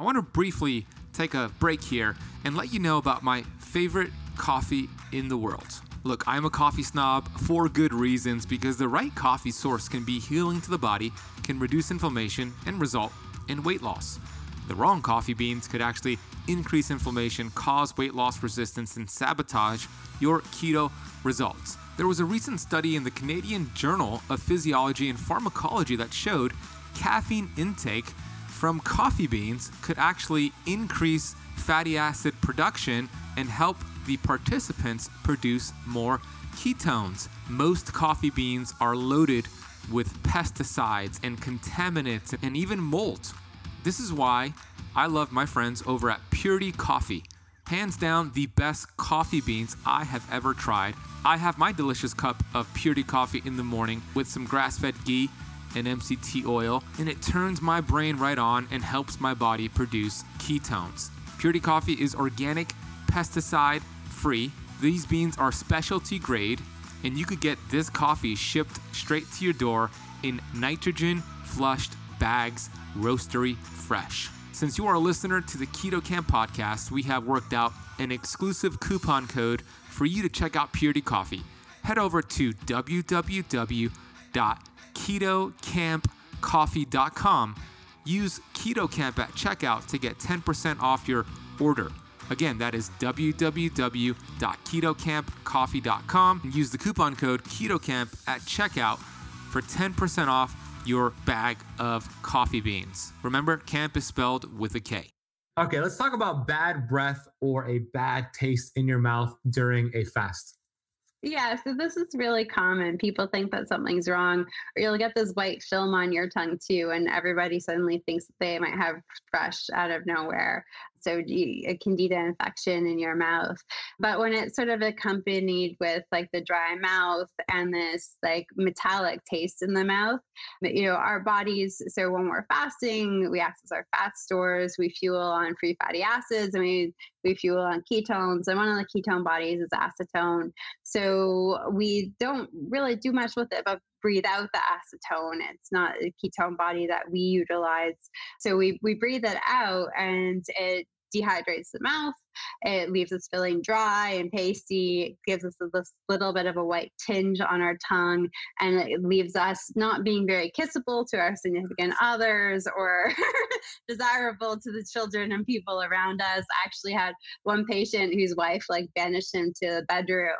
I want to briefly take a break here and let you know about my favorite coffee in the world. Look, I'm a coffee snob for good reasons because the right coffee source can be healing to the body, can reduce inflammation, and result in weight loss. The wrong coffee beans could actually increase inflammation, cause weight loss resistance, and sabotage your keto results. There was a recent study in the Canadian Journal of Physiology and Pharmacology that showed caffeine intake from coffee beans could actually increase fatty acid production and help the participants produce more ketones. Most coffee beans are loaded with pesticides and contaminants and even mold. This is why I love my friends over at Purity Coffee. Hands down, the best coffee beans I have ever tried. I have my delicious cup of Purity Coffee in the morning with some grass fed ghee and MCT oil, and it turns my brain right on and helps my body produce ketones. Purity Coffee is organic, pesticide free. These beans are specialty grade, and you could get this coffee shipped straight to your door in nitrogen flushed bags, roastery fresh. Since you are a listener to the Keto Kamp podcast, we have worked out an exclusive coupon code for you to check out Purity Coffee. Head over to www ketokampcoffee.com. Use KetoKamp at checkout to get 10% off your order. Again, that is www.ketokampcoffee.com. Use the coupon code KetoKamp at checkout for 10% off your bag of coffee beans. Remember, camp is spelled with a K. Okay, let's talk about bad breath or a bad taste in your mouth during a fast. Yeah, so this is really common. People think that something's wrong, or you'll get this white film on your tongue too, and everybody suddenly thinks they might have thrush out of nowhere so a candida infection in your mouth. But when it's sort of accompanied with like the dry mouth and this like metallic taste in the mouth, you know, our bodies, so when we're fasting, we access our fat stores, we fuel on free fatty acids, and we, we fuel on ketones. And one of the ketone bodies is acetone. So we don't really do much with it, but breathe out the acetone. It's not a ketone body that we utilize. So we, we breathe it out and it dehydrates the mouth. It leaves us feeling dry and pasty. It gives us this little bit of a white tinge on our tongue, and it leaves us not being very kissable to our significant others or <laughs> desirable to the children and people around us. I actually had one patient whose wife like banished him to the bedroom,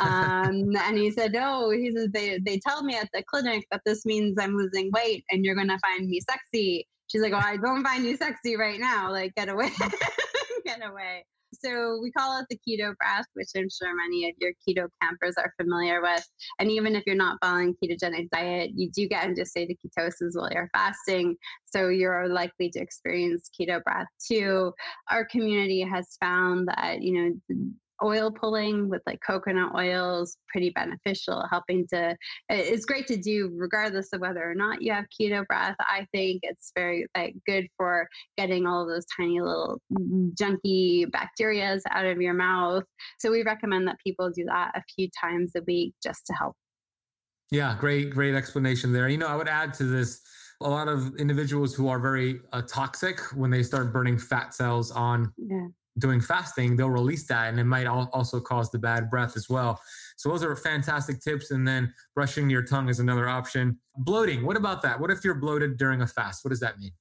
um, <laughs> and he said, "No, he said they they tell me at the clinic that this means I'm losing weight, and you're gonna find me sexy." She's like, "Oh, I don't find you sexy right now. Like, get away, <laughs> get away." So we call it the keto breath, which I'm sure many of your keto campers are familiar with. And even if you're not following ketogenic diet, you do get into state of ketosis while you're fasting. So you're likely to experience keto breath too. Our community has found that, you know, oil pulling with like coconut oil is pretty beneficial helping to it's great to do regardless of whether or not you have keto breath. I think it's very like good for getting all of those tiny little junky bacterias out of your mouth. So we recommend that people do that a few times a week just to help. Yeah great great explanation there. You know i would add to this a lot of individuals who are very uh, toxic when they start burning fat cells on yeah doing fasting, they'll release that and it might also cause the bad breath as well. So those are fantastic tips. And then brushing your tongue is another option. Bloating, what about that? What if you're bloated during a fast? What does that mean?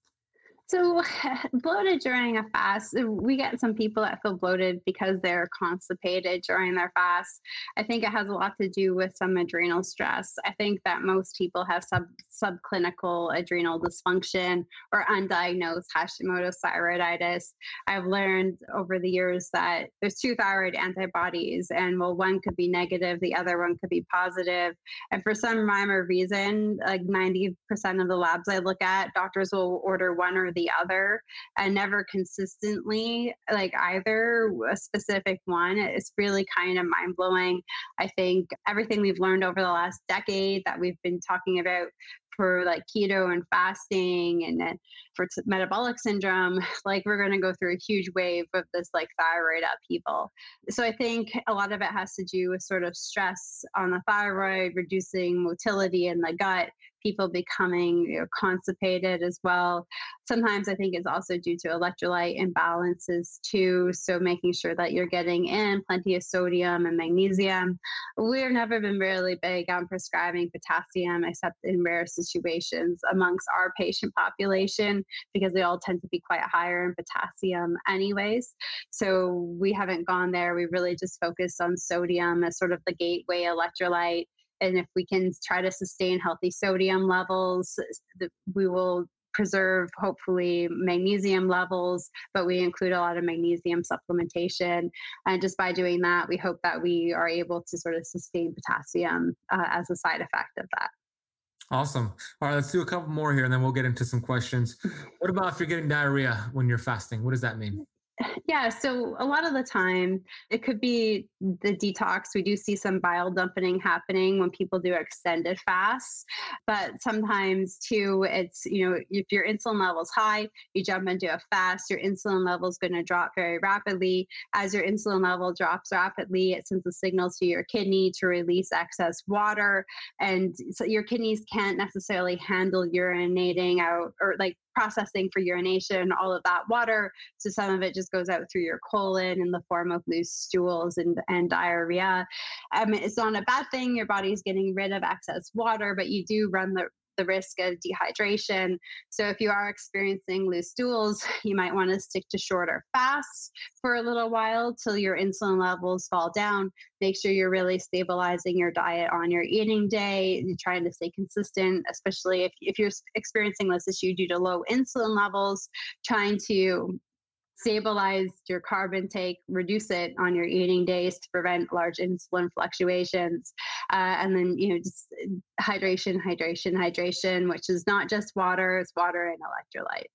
So, <laughs> bloated during a fast, we get some people that feel bloated because they're constipated during their fast. I think it has a lot to do with some adrenal stress. I think that most people have sub subclinical adrenal dysfunction or undiagnosed Hashimoto's thyroiditis. I've learned over the years that there's two thyroid antibodies, and well, one could be negative, the other one could be positive. And for some rhyme or reason, like 90% of the labs I look at, doctors will order one or the the other and never consistently like either a specific one. It's really kind of mind blowing. I think everything we've learned over the last decade that we've been talking about for like keto and fasting and then for t- metabolic syndrome <laughs> like we're going to go through a huge wave of this like thyroid upheaval so i think a lot of it has to do with sort of stress on the thyroid reducing motility in the gut people becoming you know, constipated as well. Sometimes I think it's also due to electrolyte imbalances too. So making sure that you're getting in plenty of sodium and magnesium. We've never been really big on prescribing potassium except in rare situations amongst our patient population because they all tend to be quite higher in potassium anyways. So we haven't gone there. We really just focused on sodium as sort of the gateway electrolyte and if we can try to sustain healthy sodium levels, we will preserve hopefully magnesium levels, but we include a lot of magnesium supplementation. And just by doing that, we hope that we are able to sort of sustain potassium uh, as a side effect of that. Awesome. All right, let's do a couple more here and then we'll get into some questions. <laughs> What about if you're getting diarrhea when you're fasting? What does that mean? Yeah, so a lot of the time it could be the detox. We do see some bile dumping happening when people do extended fasts, but sometimes too, it's you know if your insulin level's high, you jump into a fast, your insulin level is going to drop very rapidly. As your insulin level drops rapidly, it sends a signal to your kidney to release excess water, and so your kidneys can't necessarily handle urinating out or like processing for urination, all of that water. So some of it just goes out through your colon in the form of loose stools and, and diarrhea. Um, it's not a bad thing. Your body's getting rid of excess water, but you do run the the risk of dehydration. So if you are experiencing loose stools, <laughs> you might want to stick to shorter fasts for a little while till your insulin levels fall down. Make sure you're really stabilizing your diet on your eating day. You're trying to stay consistent, especially if, if you're experiencing this issue due to low insulin levels, trying to stabilize your carb intake, reduce it on your eating days to prevent large insulin fluctuations. Uh, and then, you know, just hydration, hydration, hydration, which is not just water, it's water and electrolytes.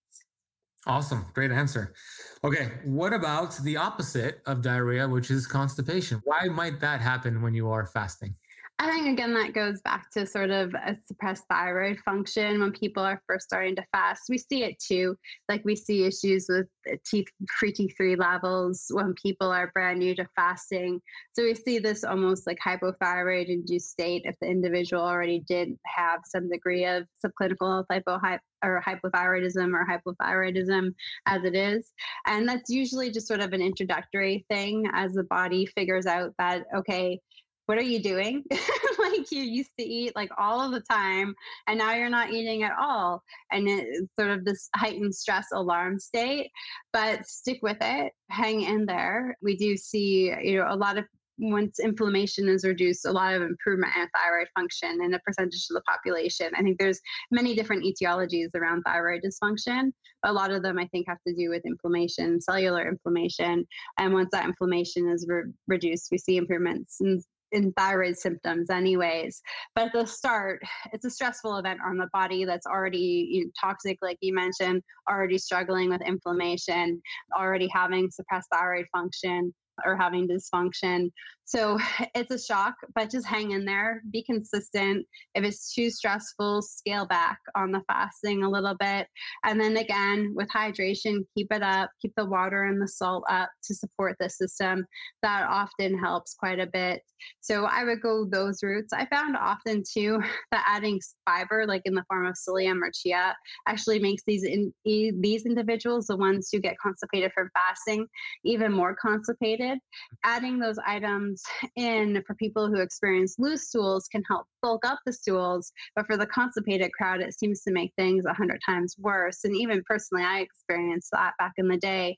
Awesome. Great answer. Okay. What about the opposite of diarrhea, which is constipation? Why might that happen when you are fasting? I think again that goes back to sort of a suppressed thyroid function when people are first starting to fast. We see it too, like we see issues with T free T3 levels when people are brand new to fasting. So we see this almost like hypothyroid induced state if the individual already did have some degree of subclinical hypo or hypothyroidism or hypothyroidism as it is. And that's usually just sort of an introductory thing as the body figures out that, okay, what are you doing? <laughs> like you used to eat like all of the time and now you're not eating at all. And it's sort of this heightened stress alarm state, but stick with it, hang in there. We do see, you know, a lot of once inflammation is reduced, a lot of improvement in thyroid function in a percentage of the population. I think there's many different etiologies around thyroid dysfunction. A lot of them, I think, have to do with inflammation, cellular inflammation. And once that inflammation is re- reduced, we see improvements in in thyroid symptoms anyways but at the start it's a stressful event on the body that's already you know, toxic like you mentioned already struggling with inflammation already having suppressed thyroid function or having dysfunction. So <sighs> it's a shock, but just hang in there, be consistent. If it's too stressful, scale back on the fasting a little bit. And then again, with hydration, keep it up, keep the water and the salt up to support the system. That often helps quite a bit. So I would go those routes. I found often too <sighs> that adding fiber, like in the form of psyllium or chia, actually makes these in, these individuals, the ones who get constipated from fasting, even more constipated. Adding those items in for people who experience loose stools can help bulk up the stools, but for the constipated crowd, it seems to make things a hundred times worse. And even personally, I experienced that back in the day.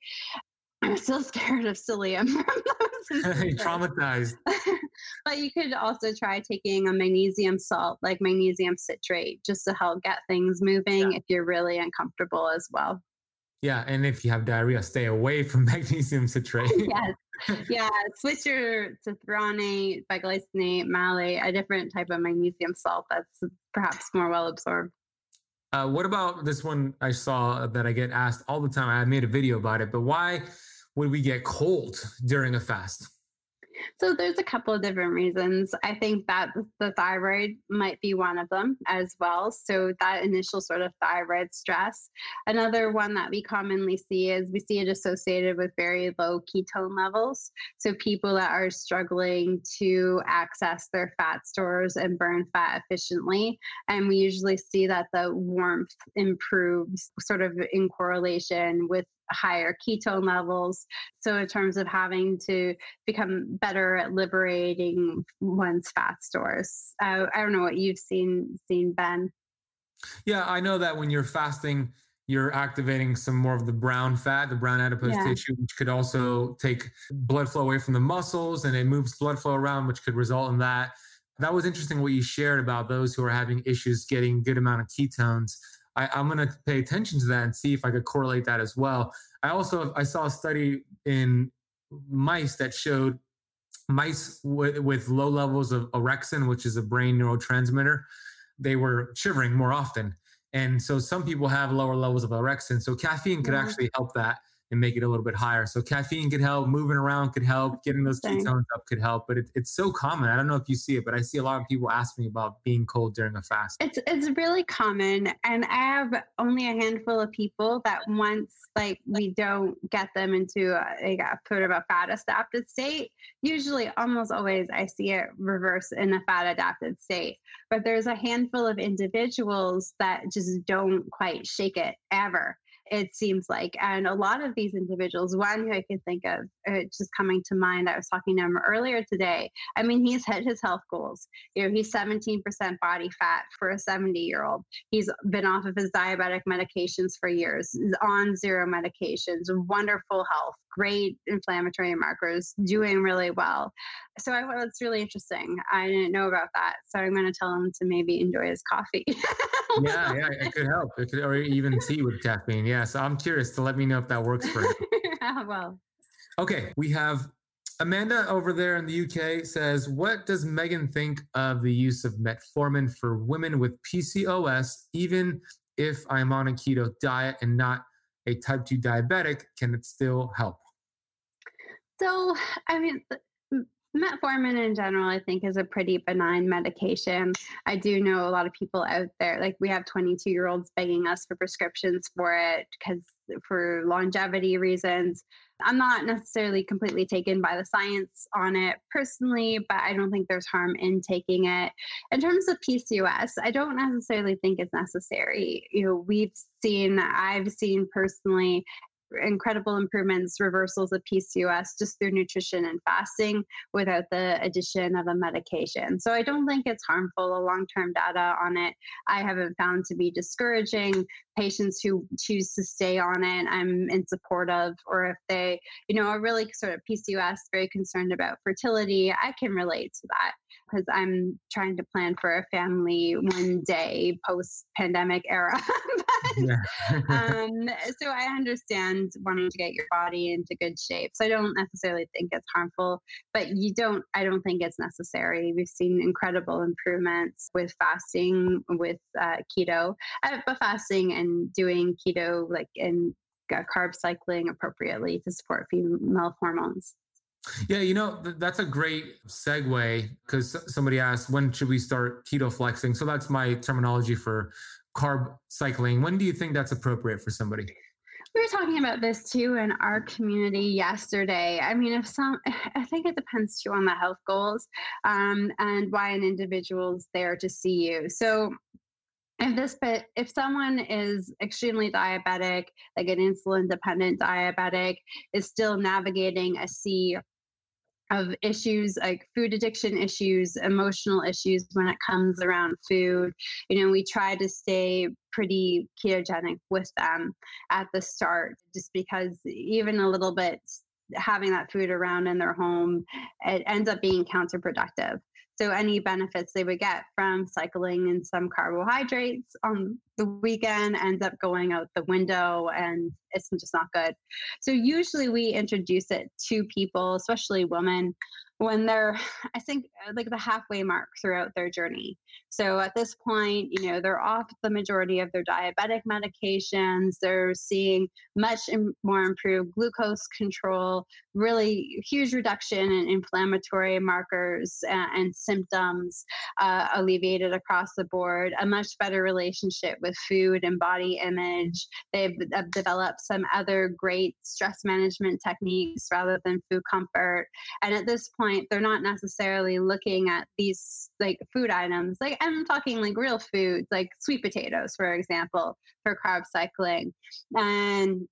I'm still scared of psyllium. <laughs> <laughs> Traumatized. <laughs> but you could also try taking a magnesium salt, like magnesium citrate, just to help get things moving yeah. if you're really uncomfortable as well. Yeah, and if you have diarrhea, stay away from magnesium citrate. yes. Yeah, switch your to threonate, biglycinate, malate, a different type of magnesium salt that's perhaps more well absorbed. Uh, what about this one I saw that I get asked all the time? I made a video about it, but why would we get cold during a fast? So there's a couple of different reasons. I think that the thyroid might be one of them as well. So that initial sort of thyroid stress. Another one that we commonly see is we see it associated with very low ketone levels. So people that are struggling to access their fat stores and burn fat efficiently. And we usually see that the warmth improves sort of in correlation with higher ketone levels. So, in terms of having to become better at liberating one's fat stores, uh, I don't know what you've seen, seen Ben. Yeah, I know that when you're fasting, you're activating some more of the brown fat, the brown adipose yeah. tissue, which could also take blood flow away from the muscles and it moves blood flow around, which could result in that. That was interesting what you shared about those who are having issues getting good amount of ketones. I, am going to pay attention to that and see if I could correlate that as well. I also I saw a study in mice that showed mice with, with low levels of orexin, which is a brain neurotransmitter, they were shivering more often. And so some people have lower levels of orexin. So caffeine could yeah. actually help that and make it a little bit higher. So caffeine could help, moving around could help, getting those ketones up could help. But it, it's so common. I don't know if you see it, but I see a lot of people ask me about being cold during a fast. It's it's really common, and I have only a handful of people that once like we don't get them into a, like a sort of a fat adapted state. Usually, almost always, I see it reverse in a fat adapted state. But there's a handful of individuals that just don't quite shake it ever it seems like. And a lot of these individuals, one who I can think of, uh, just coming to mind, I was talking to him earlier today. I mean, he's hit his health goals. You know, he's 17% body fat for a 70 year old. He's been off of his diabetic medications for years, he's on zero medications, wonderful health, great inflammatory markers, doing really well. So I thought it's really interesting. I didn't know about that. So I'm going to tell him to maybe enjoy his coffee. yeah, <laughs> yeah, it could help. It could, or even tea with caffeine. Yeah. So I'm curious to let me know if that works for you. <laughs> well. Okay, we have Amanda over there in the UK says, What does Megan think of the use of metformin for women with PCOS, even if I'm on a keto diet and not a type 2 diabetic? Can it still help? So, I mean, metformin in general, I think, is a pretty benign medication. I do know a lot of people out there, like we have 22 year olds begging us for prescriptions for it because for longevity reasons. I'm not necessarily completely taken by the science on it personally, but I don't think there's harm in taking it. In terms of PCOS, I don't necessarily think it's necessary. You know, we've seen, I've seen personally incredible improvements, reversals of PCOS just through nutrition and fasting without the addition of a medication. So I don't think it's harmful. The long term data on it I haven't found to be discouraging. Patients who choose to stay on it, I'm in support of, or if they, you know, are really sort of PCOS, very concerned about fertility, I can relate to that because I'm trying to plan for a family one day post pandemic era. <laughs> <laughs> um, so I understand wanting to get your body into good shape. So I don't necessarily think it's harmful, but you don't, I don't think it's necessary. We've seen incredible improvements with fasting, with uh, keto, uh, but fasting and doing keto, like in uh, carb cycling appropriately to support female hormones. Yeah, you know, th- that's a great segue because somebody asked, when should we start keto flexing? So that's my terminology for carb cycling. When do you think that's appropriate for somebody? We were talking about this too in our community yesterday. I mean, if some, <laughs> I think it depends too on the health goals um, and why an individual's there to see you. So if this but if someone is extremely diabetic like an insulin dependent diabetic is still navigating a sea of issues like food addiction issues, emotional issues when it comes around food. You know, we try to stay pretty ketogenic with them at the start just because even a little bit having that food around in their home it ends up being counterproductive so any benefits they would get from cycling in some carbohydrates on the weekend ends up going out the window and it's just not good. So usually we introduce it to people, especially women, when they're <sighs> i think uh, like the halfway mark throughout their journey so at this point you know they're off the majority of their diabetic medications they're seeing much more improved glucose control really huge reduction in inflammatory markers and, and symptoms uh, alleviated across the board a much better relationship with food and body image. They've uh, developed some other great stress management techniques rather than food comfort. And at this point point they're not necessarily looking at these like food items. Like i'm talking like real foods like sweet potatoes for example for carb cycling. And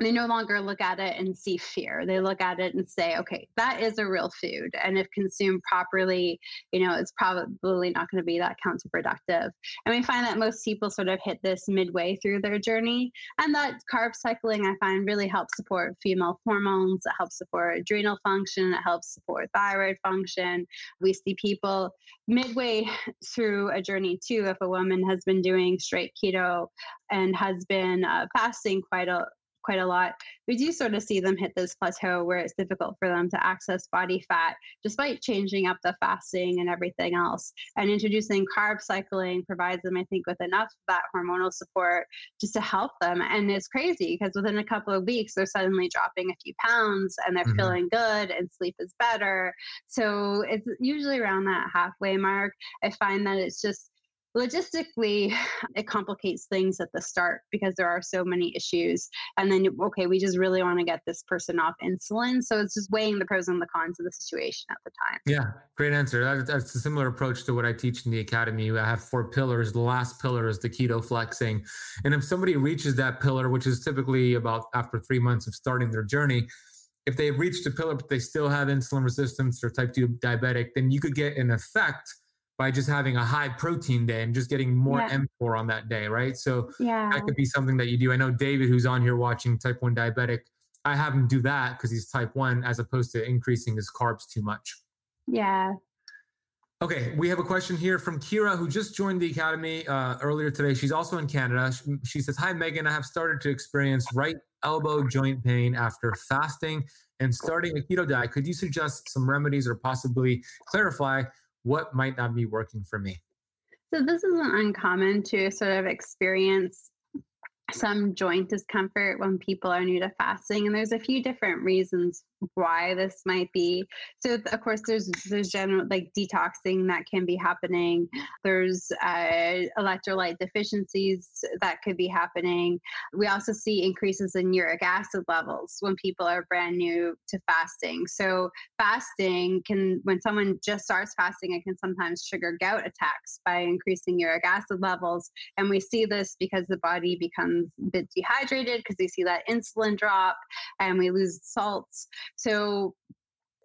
they no longer look at it and see fear. They look at it and say okay that is a real food. And if consumed properly you know it's probably not going to be that counterproductive. And we find that most people sort of hit this midway through their journey and that carb cycling i find really helps support female hormones it helps support adrenal function it helps support thyroid function. We see people midway <laughs> through a journey too if a woman has been doing straight keto and has been uh, fasting quite a quite a lot, we do sort of see them hit this plateau where it's difficult for them to access body fat despite changing up the fasting and everything else. And introducing carb cycling provides them, I think, with enough that hormonal support just to help them. And it's crazy because within a couple of weeks, they're suddenly dropping a few pounds and they're mm-hmm. feeling good and sleep is better. So it's usually around that halfway mark. I find that it's just logistically <sighs> it complicates things at the start because there are so many issues and then okay we just really want to get this person off insulin so it's just weighing the pros and the cons of the situation at the time. Yeah great answer. That's a similar approach to what i teach in the academy. I have four pillars. The last pillar is the keto flexing and if somebody reaches that pillar which is typically about after three months of starting their journey if they've reached a pillar but they still have insulin resistance or type 2 diabetic then you could get an effect by just having a high protein day and just getting more yeah. mTOR on that day, right? So yeah. that could be something that you do. I know David, who's on here watching type 1 diabetic, I have him do that because he's type 1 as opposed to increasing his carbs too much. Yeah. Okay, we have a question here from Kira, who just joined the academy uh, earlier today. She's also in Canada. She, she says, "Hi, Megan. I have started to experience right elbow joint pain after fasting and starting a keto diet. Could you suggest some remedies or possibly clarify what might not be working for me?" So this isn't uncommon to sort of experience some joint discomfort when people are new to fasting and there's a few different reasons why this might be. So of course there's there's general like detoxing that can be happening. There's uh, electrolyte deficiencies that could be happening. We also see increases in uric acid levels when people are brand new to fasting. So fasting can when someone just starts fasting it can sometimes trigger gout attacks by increasing uric acid levels. And we see this because the body becomes a bit dehydrated because they see that insulin drop and we lose salts so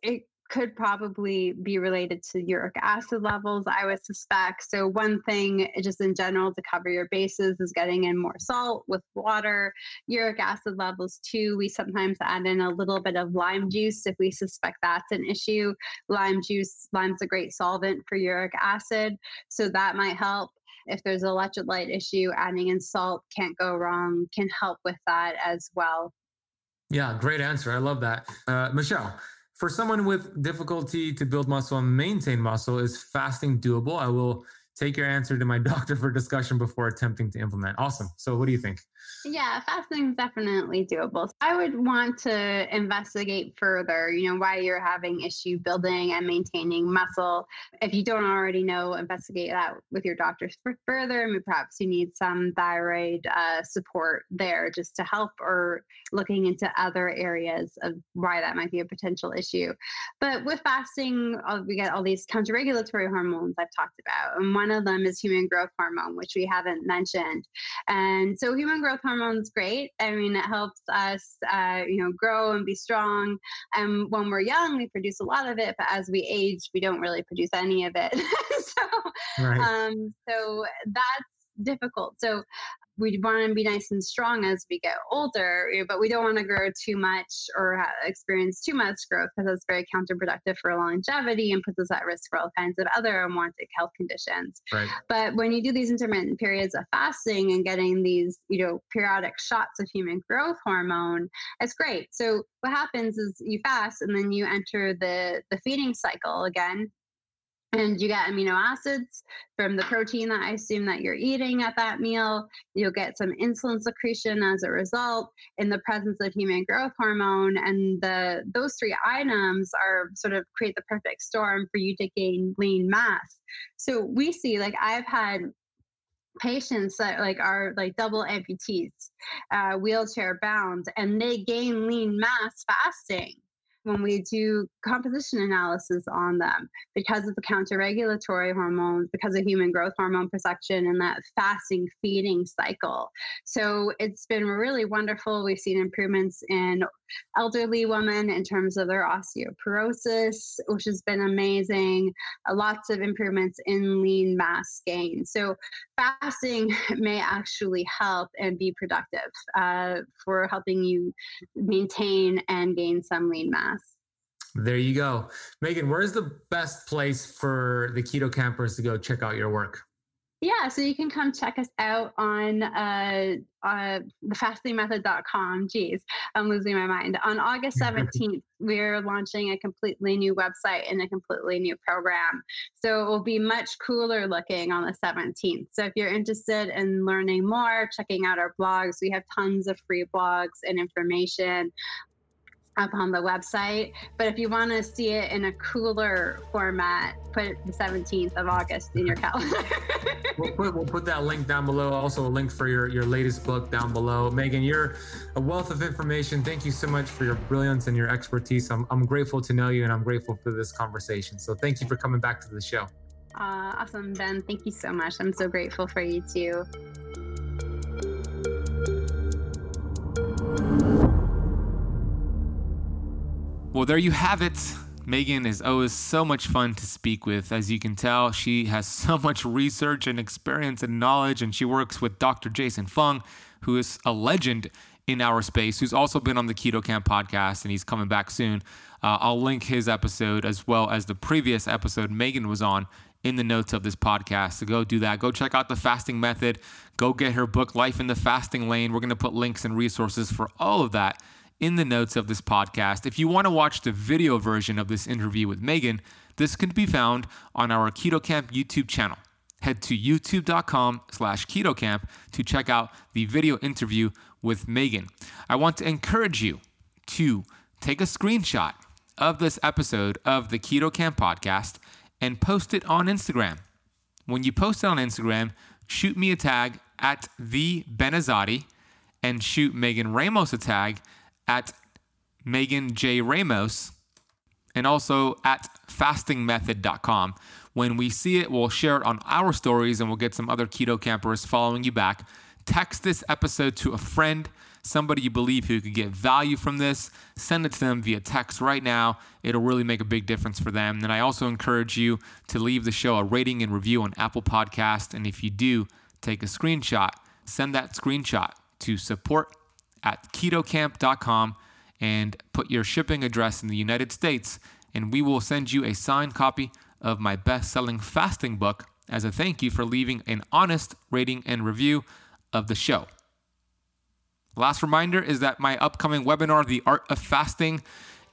it could probably be related to uric acid levels, I would suspect. So, one thing, eh, just in general, to cover your bases is getting in more salt with water. Uric acid levels, too, we sometimes add in a little bit of lime juice if we suspect that's an issue. Lime juice, lime's a great solvent for uric acid, so that might help. If there's an electrolyte issue, adding in salt can't go wrong, can help with that as well. Yeah, great answer. I love that. Uh, Michelle, for someone with difficulty to build muscle and maintain muscle, is fasting doable? I will take your answer to my <laughs> doctor for discussion before attempting to implement. Awesome. So, what do you think? Yeah, fasting is definitely doable. I would want to investigate further, you know, why you're having issue building and maintaining muscle. If you don't already know, investigate that with your doctor further. Maybe perhaps you need some thyroid uh, support there just to help, or looking into other areas of why that might be a potential issue. But with fasting, uh, we get all these counter-regulatory hormones I've talked about, and one of them is human growth hormone, which we haven't mentioned. And so, human growth hormone is great. I mean, it helps us, uh, you know, grow and be strong. And when we're young, we produce a lot of it, but as we age, we don't really produce any of it. <laughs> so, right. um, so that's difficult. So we want to be nice and strong as we get older, but we don't want to grow too much or experience too much growth because that's very counterproductive for longevity and puts us at risk for all kinds of other unwanted health conditions. Right. But when you do these intermittent periods of fasting and getting these, you know, periodic shots of human growth hormone, it's great. So what happens is you fast and then you enter the the feeding cycle again and you get amino acids from the protein that I assume that you're eating at that meal. You'll get some insulin secretion as a result in the presence of human growth hormone. And the those three items are sort of create the perfect storm for you to gain lean mass. So we see like I've had patients that like are like double amputees, uh, wheelchair bound, and they gain lean mass fasting when we do composition analysis on them because of the counter-regulatory hormones, because of human growth hormone production and that fasting feeding cycle. So it's been really wonderful. We've seen improvements in elderly women in terms of their osteoporosis, which has been amazing. Uh, lots of improvements in lean mass gain. So fasting <laughs> may actually help and be productive uh, for helping you maintain and gain some lean mass. There you go. Megan, where's the best place for the keto campers to go check out your work? Yeah, so you can come check us out on uh, uh, thefastingmethod.com. Geez, I'm losing my mind. On August <laughs> 17th, we're launching a completely new website and a completely new program. So it will be much cooler looking on the 17th. So if you're interested in learning more, checking out our blogs, we have tons of free blogs and information up on the website. But if you want to see it in a cooler format, put the 17th of August in your calendar. <laughs> we'll, put, we'll put that link down below. Also, a link for your, your latest book down below. Megan, you're a wealth of information. Thank you so much for your brilliance and your expertise. I'm, I'm grateful to know you and I'm grateful for this conversation. So, thank you for coming back to the show. Uh, awesome, Ben. Thank you so much. I'm so grateful for you too. Well, there you have it. Megan is always so much fun to speak with. As you can tell, she has <laughs> so much research and experience and knowledge, and she works with Dr. Jason Fung, who is a legend in our space who's also been on the Keto Kamp podcast and he's coming back soon. Uh, I'll link his episode as well as the previous episode Megan was on in the notes of this podcast. So go do that. Go check out the fasting method. Go get her book, Life in the Fasting Lane. We're going to put links and resources for all of that in the notes of this podcast. If you want to watch the video version of this interview with Megan, this can be found on our Keto Kamp YouTube channel. Head to youtube.com slash ketokamp to check out the video interview with Megan. I want to encourage you to take a screenshot of this episode of the Keto Kamp podcast and post it on Instagram. When you post it on Instagram, shoot me a tag at the Ben Azadi and shoot Megan Ramos a tag at Megan J. Ramos and also at fastingmethod.com. When we see it, we'll share it on our stories and we'll get some other keto campers following you back. Text this episode to a friend, somebody you believe who could get value from this. Send it to them via text right now. It'll really make a big difference for them. And I also encourage you to leave the show a rating and review on Apple Podcast. And if you do, take a screenshot. Send that screenshot to support at ketokamp.com and put your shipping address in the United States, and we will send you a signed copy of my best selling fasting book as a thank you for leaving an honest rating and review of the show. Last reminder is that my upcoming webinar, The Art of Fasting,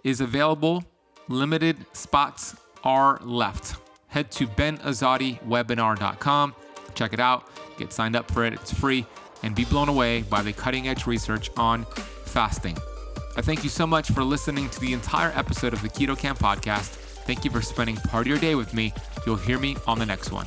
is available. Limited spots are left. Head to benazadiwebinar.com, check it out, get signed up for it. It's free and be blown away by the cutting edge research on fasting. I thank you so much for listening to the entire episode of the Keto Kamp podcast. Thank you for spending part of your day with me. You'll hear me on the next one.